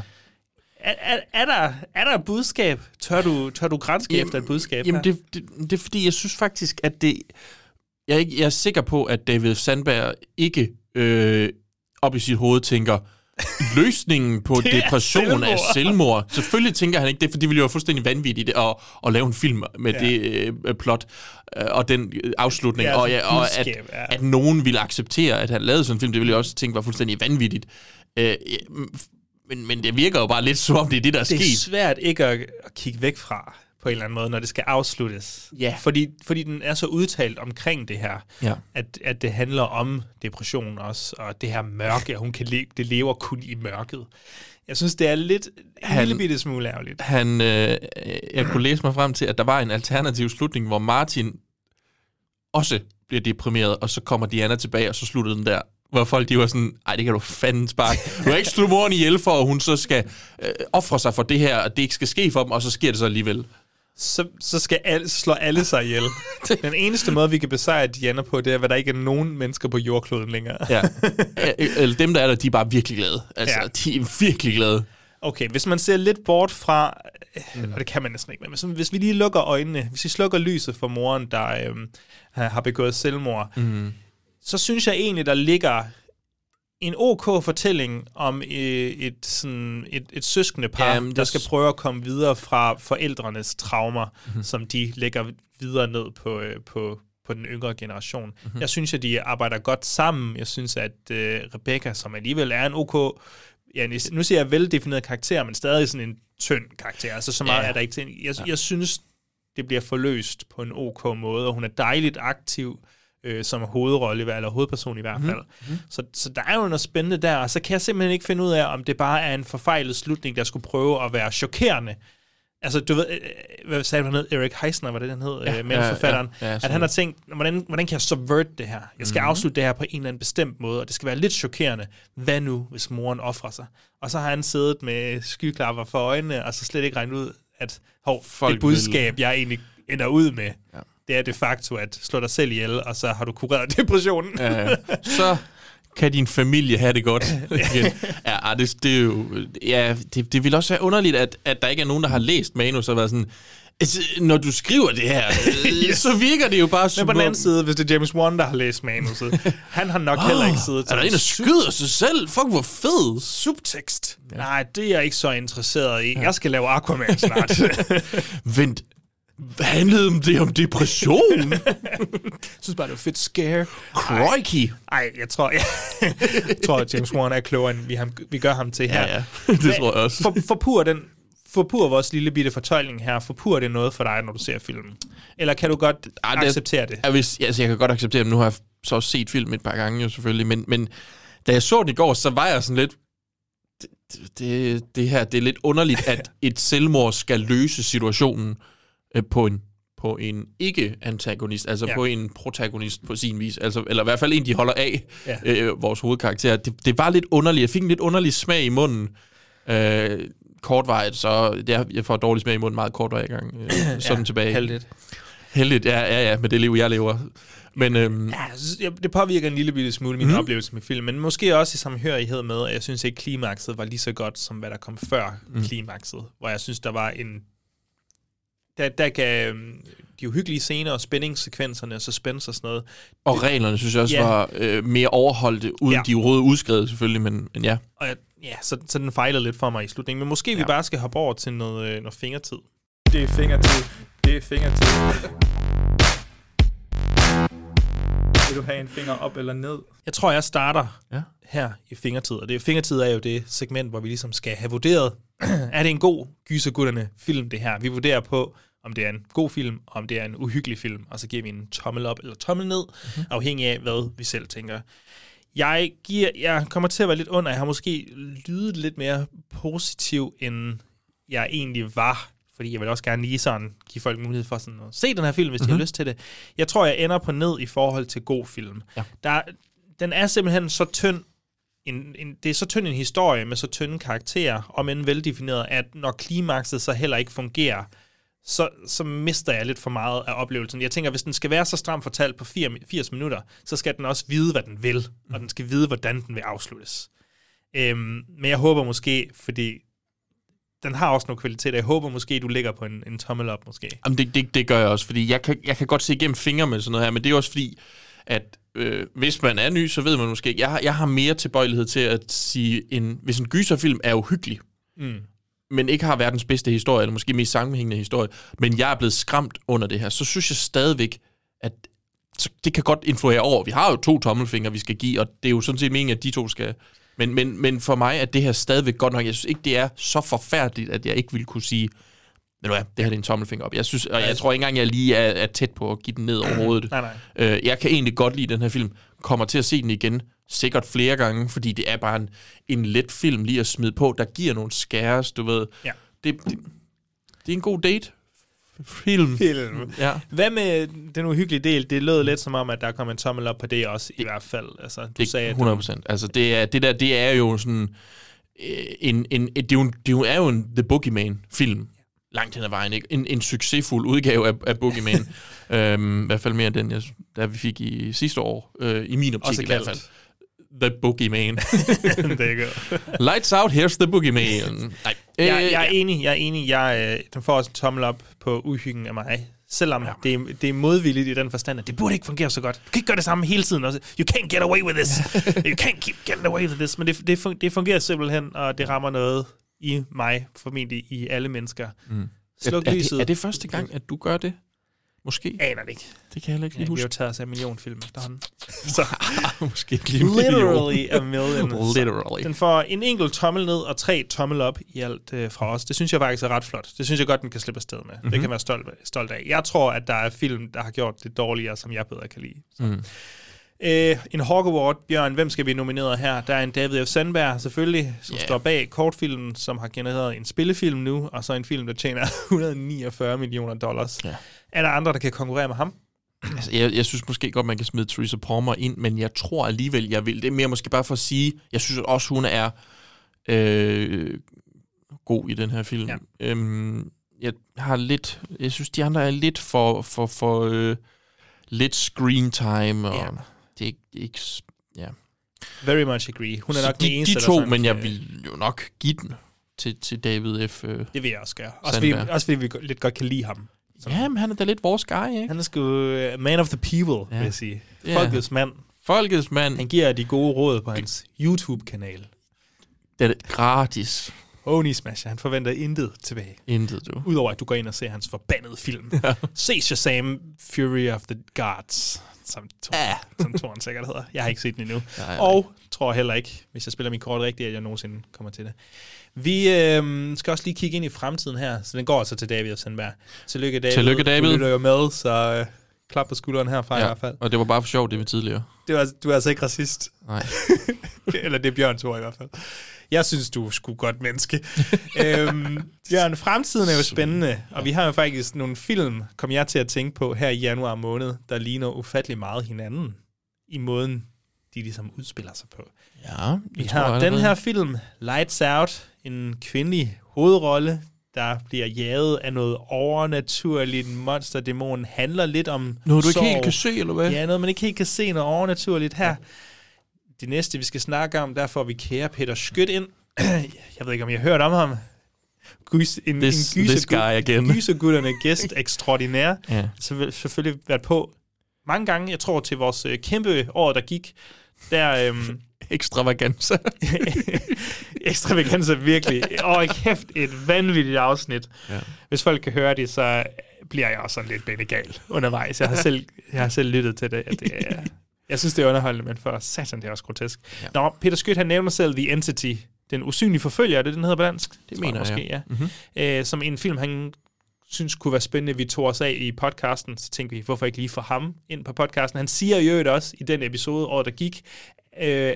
S1: Er, er, er, der, er der et budskab? Tør du, tør du grænske efter et budskab
S2: Jamen, det, det, det er fordi, jeg synes faktisk, at det... Jeg er, ikke, jeg er sikker på, at David Sandberg ikke øh, op i sit hoved tænker, løsningen på
S1: Det er
S2: depression er
S1: selvmord."
S2: selvmord. Selvfølgelig tænker han ikke det, for det ville jo være fuldstændig vanvittigt at, at lave en film med
S1: Ja.
S2: ja. det øh, plot øh, og den afslutning.
S1: Det er
S2: og,
S1: altså
S2: ja, og at,
S1: ja.
S2: at nogen ville acceptere, at han lavede sådan en film, det ville jeg også tænke var fuldstændig vanvittigt. Øh, men, men det virker jo bare lidt som om, det er det, der er
S1: det er
S2: sket.
S1: svært ikke at, at kigge væk fra på en eller anden måde, når det skal afsluttes.
S2: Ja.
S1: Fordi, fordi den er så udtalt omkring det her,
S2: Ja.
S1: at, at det handler om depression også, og det her mørke, at hun kan leve, det lever kun i mørket. Jeg synes, det er lidt en
S2: Han-
S1: lille bitte smule ærgerligt.
S2: han, øh, jeg kunne læse mig frem til, at der var en alternativ slutning, hvor Martin også bliver deprimeret, og så kommer Diana tilbage, og så sluttede den der. Hvor folk de var sådan, ej, det kan du fanden sparke. Du har ikke slået moren ihjel for, at hun så skal øh, ofre sig for det her, og det ikke skal ske for dem, og så sker det så alligevel.
S1: Så, så skal alle, slår alle sig ihjel. Den eneste måde, vi kan besejre Diana på, det er, at der ikke er nogen mennesker på jordkloden længere.
S2: Ja. Øh, Eller dem, der er der, de er bare virkelig glade. Altså,
S1: Ja.
S2: de er virkelig glade.
S1: Okay, hvis man ser lidt bort fra, mm. og det kan man næsten ikke, men hvis, hvis vi lige lukker øjnene, hvis vi slukker lyset for moren, der har har begået selvmord,
S2: Mm.
S1: så synes jeg egentlig, der ligger en OK fortælling om øh, et, sådan, et, et søskende par,
S2: Jamen,
S1: der skal prøve at komme videre fra forældrenes traumer,
S2: Mhm.
S1: mm-hmm. som de lægger videre ned på, øh, på, på den yngre generation.
S2: Mhm.
S1: Mm-hmm. Jeg synes, at de arbejder godt sammen. Jeg synes, at øh, Rebecca, som alligevel er en OK, ja, nu siger jeg veldefineret karakter, men stadig sådan en tynd karakter. Altså så meget
S2: Ja.
S1: ja. er der ikke til. Jeg, jeg synes, det bliver forløst på en OK måde, og hun er dejligt aktiv øh, som hovedrolle, i eller hovedperson i hvert
S2: Mhm.
S1: fald. Mm-hmm. Så, så der er jo noget spændende der, og så kan jeg simpelthen ikke finde ud af, om det bare er en forfejlet slutning, der skulle prøve at være chokerende. Altså, du ved, øh, hvad sagde han hed? Erik Heisner, var det, han hed,
S2: Ja,
S1: ja, øh, manusforfatteren.
S2: ja, ja,
S1: at
S2: sådan
S1: han har tænkt, hvordan, hvordan kan jeg subvert det her? Jeg skal
S2: Mhm.
S1: mm-hmm. afslutte det her på en eller anden bestemt måde, og det skal være lidt chokerende. Hvad nu, hvis moren offrer sig? Og så har han siddet med skyklapper for øjnene, og så slet ikke regnet ud, at hov,
S2: Folk
S1: det budskab, jeg egentlig ender ud med,
S2: Ja.
S1: Det er de facto at slå dig selv ihjel, og så har du kureret depressionen.
S2: Ja, så kan din familie have det godt igen. Ja, ah, det, det er jo... Ja, det, det vil også være underligt, at, at der ikke er nogen, der har læst manus og været sådan... "Altså, Når du skriver det her, yes. så virker det jo bare
S1: Men
S2: super...
S1: på den anden side, hvis det er James Wan, der har læst manuset, han har nok
S2: Åh,
S1: heller ikke siddet
S2: er der en, der skyder sig selv? Fuck, hvor fed!
S1: Subtekst. Ja. Nej, det er jeg ikke så interesseret i. Jeg skal lave Aquaman snart.
S2: Vent, handlede det om depression?
S1: jeg synes bare, det var fedt scare.
S2: Crikey.
S1: Nej, jeg tror, jeg, jeg tror, at James Wan er klogere, end vi, ham, vi gør ham til her.
S2: Ja, ja. Det tror jeg også.
S1: For, forpur den forpur vores lille bitte fortolkning her, forpur det noget for dig, når du ser filmen? Eller kan du godt
S2: Ej, det-
S1: acceptere det?
S2: Jeg, hvis, altså, jeg kan godt acceptere det. Nu har jeg så også set film et par gange jo selvfølgelig, men, men da jeg så den i går, så var jeg sådan lidt... Det, det, det her, det er lidt underligt, at et selvmord skal løse situationen øh, på en på en ikke-antagonist, altså
S1: Ja.
S2: på en protagonist på sin vis, altså, eller i hvert fald en, de holder af,
S1: Ja.
S2: øh, vores hovedkarakter. Det, det var lidt underligt. Jeg fik en lidt underlig smag i munden. Øh, kortvarigt, så det er, jeg får dårlig smag i munden meget kortvarigt gang. Øh, sådan
S1: Ja,
S2: tilbage.
S1: heldigt.
S2: Heldigt, ja, ja, ja, med det liv, jeg lever. Men øhm,
S1: Ja, jeg- det påvirker en lille bitte smule min mm. oplevelse med filmen, men måske også i samhørighed med, at jeg synes ikke, klimakset var lige så godt, som hvad der kom før
S2: mm.
S1: klimakset, hvor jeg synes, der var en... Der, der gav øhm, de uhyggelige scener og spændingssekvenserne og suspense og sådan noget.
S2: og reglerne, synes jeg også,
S1: Ja.
S2: var øh, mere overholdte, uden
S1: Ja.
S2: de overhovedet udskrevet selvfølgelig, men, men ja.
S1: Og jeg, ja, så, så den fejlede lidt for mig i slutningen. Men måske ja. vi bare skal hoppe over til noget, øh, noget fingertid. Det er fingertid. Det er fingertid. Vil du have en finger op eller ned? Jeg tror, jeg starter
S2: Ja.
S1: her i fingertid. Og det er, fingertid er jo det segment, hvor vi ligesom skal have vurderet, er det en god gysergutterne film, det her? Vi vurderer på, om det er en god film, og om det er en uhyggelig film, og så giver vi en tommel op eller tommel ned, mm-hmm. afhængig af, hvad vi selv tænker. Jeg, giver, jeg kommer til at være lidt under. Jeg har måske lydet lidt mere positiv, end jeg egentlig var. Fordi jeg vil også gerne lige sådan give folk mulighed for sådan at se den her film, hvis mm-hmm. de har
S2: Mhm.
S1: lyst til det. Jeg tror, jeg ender på ned i forhold til god film.
S2: Ja.
S1: Der, den er simpelthen så tynd, en, en, det er så tynd en historie med så tynde karakterer, om end veldefineret, at når klimakset så heller ikke fungerer, så, så mister jeg lidt for meget af oplevelsen. Jeg tænker, hvis den skal være så stram fortalt på 80 minutter, så skal den også vide, hvad den vil, og den skal vide, hvordan den vil afsluttes. Øhm, men jeg håber måske, fordi den har også nogle kvaliteter, jeg håber måske, du ligger på en, en tommel op måske.
S2: Jamen, det, det, det gør jeg også, fordi jeg kan, jeg kan godt se igennem fingre med sådan noget her, men det er også fordi, at øh, hvis man er ny, så ved man måske ikke. Jeg, har- jeg har mere tilbøjelighed til at sige, en, hvis en gyserfilm er uhyggelig,
S1: Mm.
S2: Men ikke har verdens bedste historie, eller måske mest sammenhængende historie, men jeg er blevet skræmt under det her, så synes jeg stadigvæk, at det kan godt influere over. Vi har jo to tommelfingre, vi skal give, og det er jo sådan set meningen, at de to skal... Men, men, men for mig er det her stadigvæk godt nok. Jeg synes ikke, det er så forfærdeligt, at jeg ikke vil kunne sige, ved du hvad, det her er en tommelfinger op. Jeg, synes, og jeg tror ikke engang, jeg lige er, er tæt på at give den ned overhovedet.
S1: Nej, nej.
S2: Øh, jeg kan egentlig godt lide den her film. Kommer til at se den igen, sikkert flere gange, fordi det er bare en, en let film lige at smide på, der giver nogle skæres, du ved.
S1: Ja.
S2: Det, det, det er en god date. Film.
S1: Film.
S2: Ja.
S1: Hvad med den uhyggelige del? Det lød lidt som om, at der kom en tommel op på det også, i hvert fald. Altså, du
S2: Det
S1: sagde,
S2: er
S1: at
S2: 100 procent. Altså, det, er, det der, det er jo sådan... øh, En, en, et, det, er jo, en- det er jo- en The Boogeyman-film. Langt hen ad vejen, ikke? En, en succesfuld udgave af, af Boogeyman. øhm, I hvert fald mere end den, jeg, der vi fik i sidste år. Øh, I min optik i hvert fald. The Boogeyman.
S1: det er godt.
S2: Lights out, here's the Boogeyman. Nej.
S1: Jeg,
S2: Øh,
S1: jeg er enig, jeg er enig. Jeg, øh, den får også en tommel op på uhyggen af mig. Selvom ja. det, er, det er modvilligt i den forstand, at det burde ikke fungere så godt. Du kan ikke gøre det samme hele tiden. Også. You can't get away with this. you can't keep getting away with this. Men det, det, det fungerer simpelthen, og det rammer noget i mig, formentlig i alle mennesker.
S2: Mm.
S1: Sluk
S2: er, er, det, er det første gang, at du gør det? Måske?
S1: Aner det ikke.
S2: Det kan jeg heller ikke
S1: Ja,
S2: lige
S1: vi har
S2: huske.
S1: jo taget os af en millionfilm efterhånden. Så
S2: Måske ikke lige en
S1: literally a
S2: million.
S1: million.
S2: Literally.
S1: Den får en enkelt tommel ned og tre tommel op i alt øh, fra os. Det synes jeg faktisk er ret flot. Det synes jeg godt, den kan slippe afsted med. Mm-hmm. Det
S2: Mhm.
S1: kan være stolt, stolt af. Jeg tror, at der er film, der har gjort det dårligere, som jeg bedre kan lide. Så.
S2: Mm.
S1: Øh, en Hawk Award, Bjørn, hvem skal vi nominere her? Der er en David F. Sandberg, selvfølgelig, som
S2: Ja.
S1: står bag kortfilmen, som har genereret en spillefilm nu, og så en film, der tjener 149 millioner dollars.
S2: Ja.
S1: Er der andre, der kan konkurrere med ham?
S2: Altså, jeg, jeg synes måske godt, man kan smide Theresa Palmer ind, men jeg tror alligevel, jeg vil. Det er mere måske bare for at sige, jeg synes også, hun er øh, god i den her film.
S1: Ja.
S2: Øhm, jeg har lidt, jeg synes, de andre er lidt for, for, for øh, lidt screen time, og
S1: Ja.
S2: det er ikke, ja.
S1: Very much agree. Hun er nok
S2: de,
S1: den eneste,
S2: de
S1: der
S2: to,
S1: sådan
S2: men jeg vil jo nok give den til, til David F. Øh,
S1: Det vil jeg også gøre. Også fordi, også fordi vi lidt godt kan lide ham.
S2: Ja, men han er da lidt vores guy, ikke?
S1: Han er sgu uh, man of the people, ja. vil jeg sige.
S2: Ja.
S1: Folkets mand.
S2: Folkets mand.
S1: Han giver de gode råd på hans YouTube-kanal.
S2: Det er gratis.
S1: Oni Smasher, han forventer intet tilbage.
S2: Intet, du.
S1: Udover at du går ind og ser hans forbandede film.
S2: Ja.
S1: Se Shazam, Fury of the Gods, som, Thor,
S2: Ja.
S1: som Toren sikkert hedder. Jeg har ikke set den endnu.
S2: Nej, nej.
S1: og tror heller ikke, hvis jeg spiller min kort rigtigt, at jeg nogensinde kommer til det. Vi øh, skal også lige kigge ind i fremtiden her, så den går altså til David og Sandberg. Tillykke David.
S2: Tillykke, David.
S1: Du lytter jo med, så øh, klap på skulderen herfra i
S2: Ja,
S1: hvert fald.
S2: og det var bare for sjov, det vi tidligere.
S1: Det var, du er altså ikke racist.
S2: Nej.
S1: Eller det er Bjørns ord i hvert fald. Jeg synes, du er sgu godt menneske. øhm, Bjørn, fremtiden er jo spændende, og vi har jo faktisk nogle film, kom jeg til at tænke på her i januar måned, der ligner ufattelig meget hinanden i måden, de ligesom udspiller sig på.
S2: Ja,
S1: Vi
S2: jeg
S1: har den her film, Lights Out, en kvindelig hovedrolle, der bliver jaget af noget overnaturligt. Monsterdæmonen handler lidt om
S2: Noget, du ikke
S1: sorg.
S2: helt kan se, eller hvad?
S1: Ja, noget, man ikke helt kan se, noget overnaturligt her. Det næste, vi skal snakke om, der får vi kære Peter Skødt ind. Jeg ved ikke, om I har hørt om ham. Gys, en,
S2: This-
S1: en
S2: this guy again.
S1: gysergutterne gæst ekstraordinær.
S2: Ja.
S1: Så selvfølgelig været på mange gange, jeg tror til vores øh, kæmpe år, der gik. Der, øhm,
S2: Extravaganza.
S1: Extravaganza, virkelig. Åh, kæft, et vanvittigt afsnit.
S2: Ja.
S1: Hvis folk kan høre det, så bliver jeg også sådan lidt benegal undervejs. Jeg har selv, jeg har selv lyttet til det. Det er, jeg synes, det er underholdende, men for satan, det er også grotesk. Ja. Nå, Peter Skødt, han nævner selv The Entity, den usynlige forfølger, er det, den hedder på dansk? Det
S2: mener jeg,
S1: måske, ja.
S2: Mhm.
S1: Øh, som en film, han synes kunne være spændende, vi tog os af i podcasten. Så tænkte vi, hvorfor ikke lige få ham ind på podcasten? Han siger jo øvrigt også i den episode, året der gik, øh,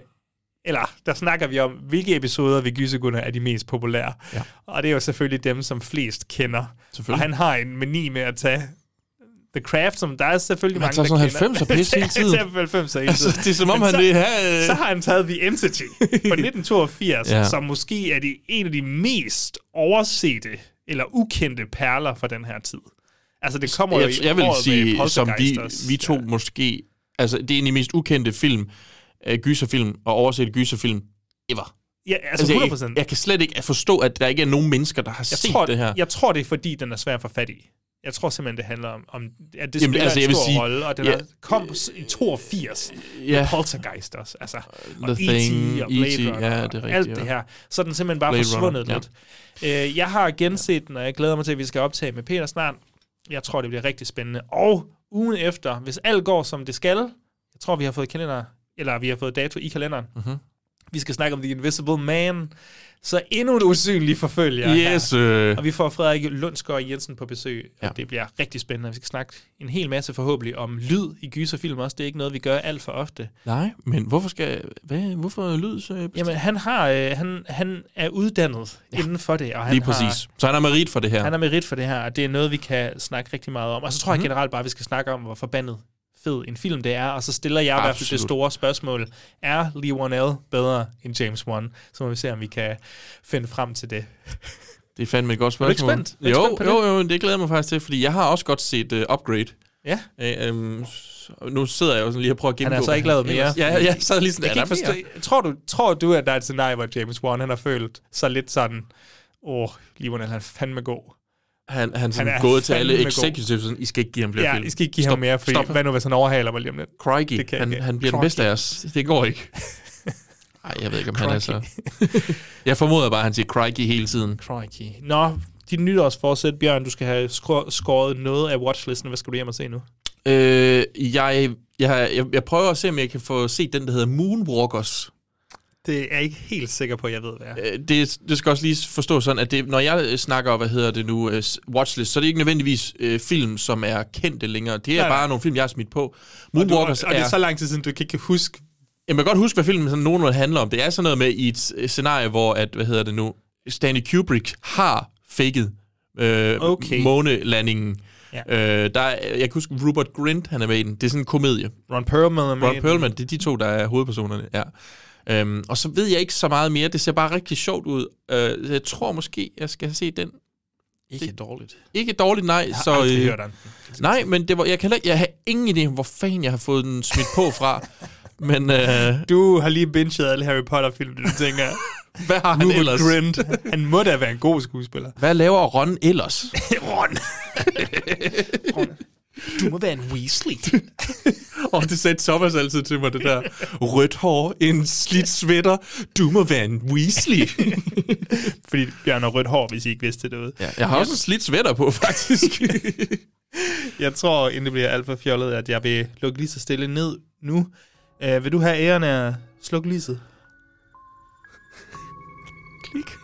S1: eller der snakker vi om, hvilke episoder ved Gysegunner er de mest populære.
S2: Ja.
S1: Og det er jo selvfølgelig dem, som flest kender. Og han har en mani med at tage The Craft, som der er selvfølgelig
S2: Han
S1: mange,
S2: tager
S1: der
S2: sådan
S1: kender.
S2: 90'er pis hele tiden.
S1: Han tager 90'er hele
S2: Altså, det er som om,
S1: Men
S2: han
S1: så,
S2: vil have, øh,
S1: Så har han taget The Entity fra 1982,
S2: Ja.
S1: som måske er de, en af de mest oversete eller ukendte perler fra den her tid. Altså, det kommer jo
S2: jeg,
S1: i
S2: jeg vil sige, som vi, vi to måske... Altså, det er en af de mest ukendte film, uh, gyserfilm og overset gyserfilm ever.
S1: Ja, altså 100%.
S2: jeg, jeg kan slet ikke forstå, at der ikke er nogen mennesker, der har
S1: jeg
S2: set
S1: tror,
S2: det her.
S1: Jeg tror, det er fordi, den er svær at få fat i. Jeg tror simpelthen, det handler om, om at det
S2: Jamen,
S1: spiller
S2: altså,
S1: en stor
S2: sige-
S1: rolle, og den
S2: ja.
S1: er, kom i 82
S2: Ja.
S1: med Poltergeist også. Altså,
S2: The
S1: og
S2: Thing,
S1: E.T. og Blade
S2: E.T.,
S1: Runner,
S2: ja, det er rigtigt,
S1: alt
S2: ja.
S1: det her. Så er den simpelthen bare
S2: Blade
S1: forsvundet
S2: Runner,
S1: lidt. Øh, jeg har genset den, og jeg glæder mig til, at vi skal optage med Peter snart. Jeg tror, det bliver rigtig spændende. Og ugen efter, hvis alt går, som det skal, jeg tror, vi har fået kalender, eller vi har fået dato i kalenderen.
S2: Mhm.
S1: Vi skal snakke om The Invisible Man. Så endnu et usynligt forfølger
S2: Yes,
S1: her.
S2: øh.
S1: Og vi får Frederik Lundsgaard Jensen på besøg,
S2: Ja.
S1: og det bliver rigtig spændende. Vi skal snakke en hel masse forhåbentlig om lyd i gyserfilm også. Det er ikke noget, vi gør alt for ofte.
S2: Nej, men hvorfor skal... Hvad, hvorfor lyd så?
S1: Jamen, han, har, øh, han, han er uddannet ja. inden for det. Og han
S2: Lige
S1: har,
S2: præcis. Så han har merit for det her.
S1: Han er merit for det her, og det er noget, vi kan snakke rigtig meget om. Og så tror jeg
S2: Mhm.
S1: generelt bare, at vi skal snakke om, hvor forbandet fed en film det er. Og så stiller jeg i hvert fald det
S2: Absolut.
S1: store spørgsmål. Er Lee Wanell bedre end James Wan? Så må vi se, om vi kan finde frem til det.
S2: Det er fandme et godt
S1: Er du ikke
S2: spørgsmål.
S1: spændt? Er du
S2: jo,
S1: spændt
S2: jo, jo, det glæder jeg mig faktisk til, fordi jeg har også godt set uh, Upgrade.
S1: Ja.
S2: Øh, øhm, nu sidder jeg jo sådan lige og prøver at
S1: Han
S2: gennemgå.
S1: har så ikke lavet mere.
S2: Ja, ja, jeg sad lige sådan,
S1: jeg kan forstå, tror, du, tror du, at der er et scenarie, hvor James Wan han har følt sig lidt sådan, åh, oh, Lee Wanell han er fandme god.
S2: Han, han, sådan
S1: Han er
S2: gået til alle executives, sådan, I skal ikke give ham flere
S1: Ja,
S2: film.
S1: I skal ikke give ham mere,
S2: stop.
S1: hvad nu, hvis han overhaler mig lige om lidt?
S2: Crikey,
S1: Det kan
S2: han, han bliver den
S1: Crikey.
S2: bedste af os. Det går ikke. Nej, jeg ved ikke, om han er så...
S1: Crikey.
S2: jeg formoder bare, at han siger crikey hele tiden.
S1: Crikey. Nå, dit nytårsforsæt, Bjørn, du skal have skå- skåret noget af watchlisten. Hvad skal du hjem og se nu?
S2: Øh, jeg, jeg, jeg, jeg prøver at se, om jeg kan få set den, der hedder Moonwalkers.
S1: Det er jeg ikke helt sikker på, at jeg ved, hvad er.
S2: Øh, det, det skal også lige forstå sådan, at det, når jeg øh, snakker, hvad hedder det nu, uh, watchlist, så er det ikke nødvendigvis uh, film, som er kendte længere. Det er
S1: Nej, nej.
S2: bare nogle film, jeg har smidt på.
S1: Og, du, og,
S2: Moonwalkers
S1: og det er så lang tid siden, du kan ikke huske...
S2: Jeg kan godt huske, hvad filmen sådan nogenlunde handler om. Det er sådan noget med i et øh, scenarie, hvor, at, hvad hedder det nu, Stanley Kubrick har faked øh,
S1: Okay.
S2: månelandingen.
S1: Ja.
S2: Øh, der er, jeg kan huske, Rupert Grint, han er med i den. Det er sådan en komedie.
S1: Ron Perlman er med
S2: Ron. Perlman, det er de to, der er hovedpersonerne. Ja. Øhm, og så ved jeg ikke så meget mere. Det ser bare rigtig sjovt ud. Øh, jeg tror måske, jeg skal se den.
S1: Ikke dårligt.
S2: Ikke dårligt, nej.
S1: Jeg har
S2: så,
S1: aldrig
S2: øh,
S1: hørt om
S2: Nej, men det var, jeg, kan jeg har ingen idé, hvor fanden jeg har fået den smidt på fra. men øh,
S1: Du har lige binget alle Harry Potter-film, du tænker...
S2: hvad har han
S1: Rupert
S2: ellers?
S1: Grint. Han må da være en god skuespiller.
S2: Hvad laver Ron ellers?
S1: Ron. Du må være en Weasley.
S2: Og det sagde Thomas altid til mig, det der. Rødt hår, en slidt sweater. Du må være en Weasley.
S1: Fordi Bjørn har rødt hår, hvis I ikke vidste det derude.
S2: ja, jeg har også en slidt sweater på, faktisk.
S1: Jeg tror, inden det bliver alt for fjollet, at jeg vil lukke lige så stille ned nu. Uh, vil du have æren af at slukke lyset? Klik.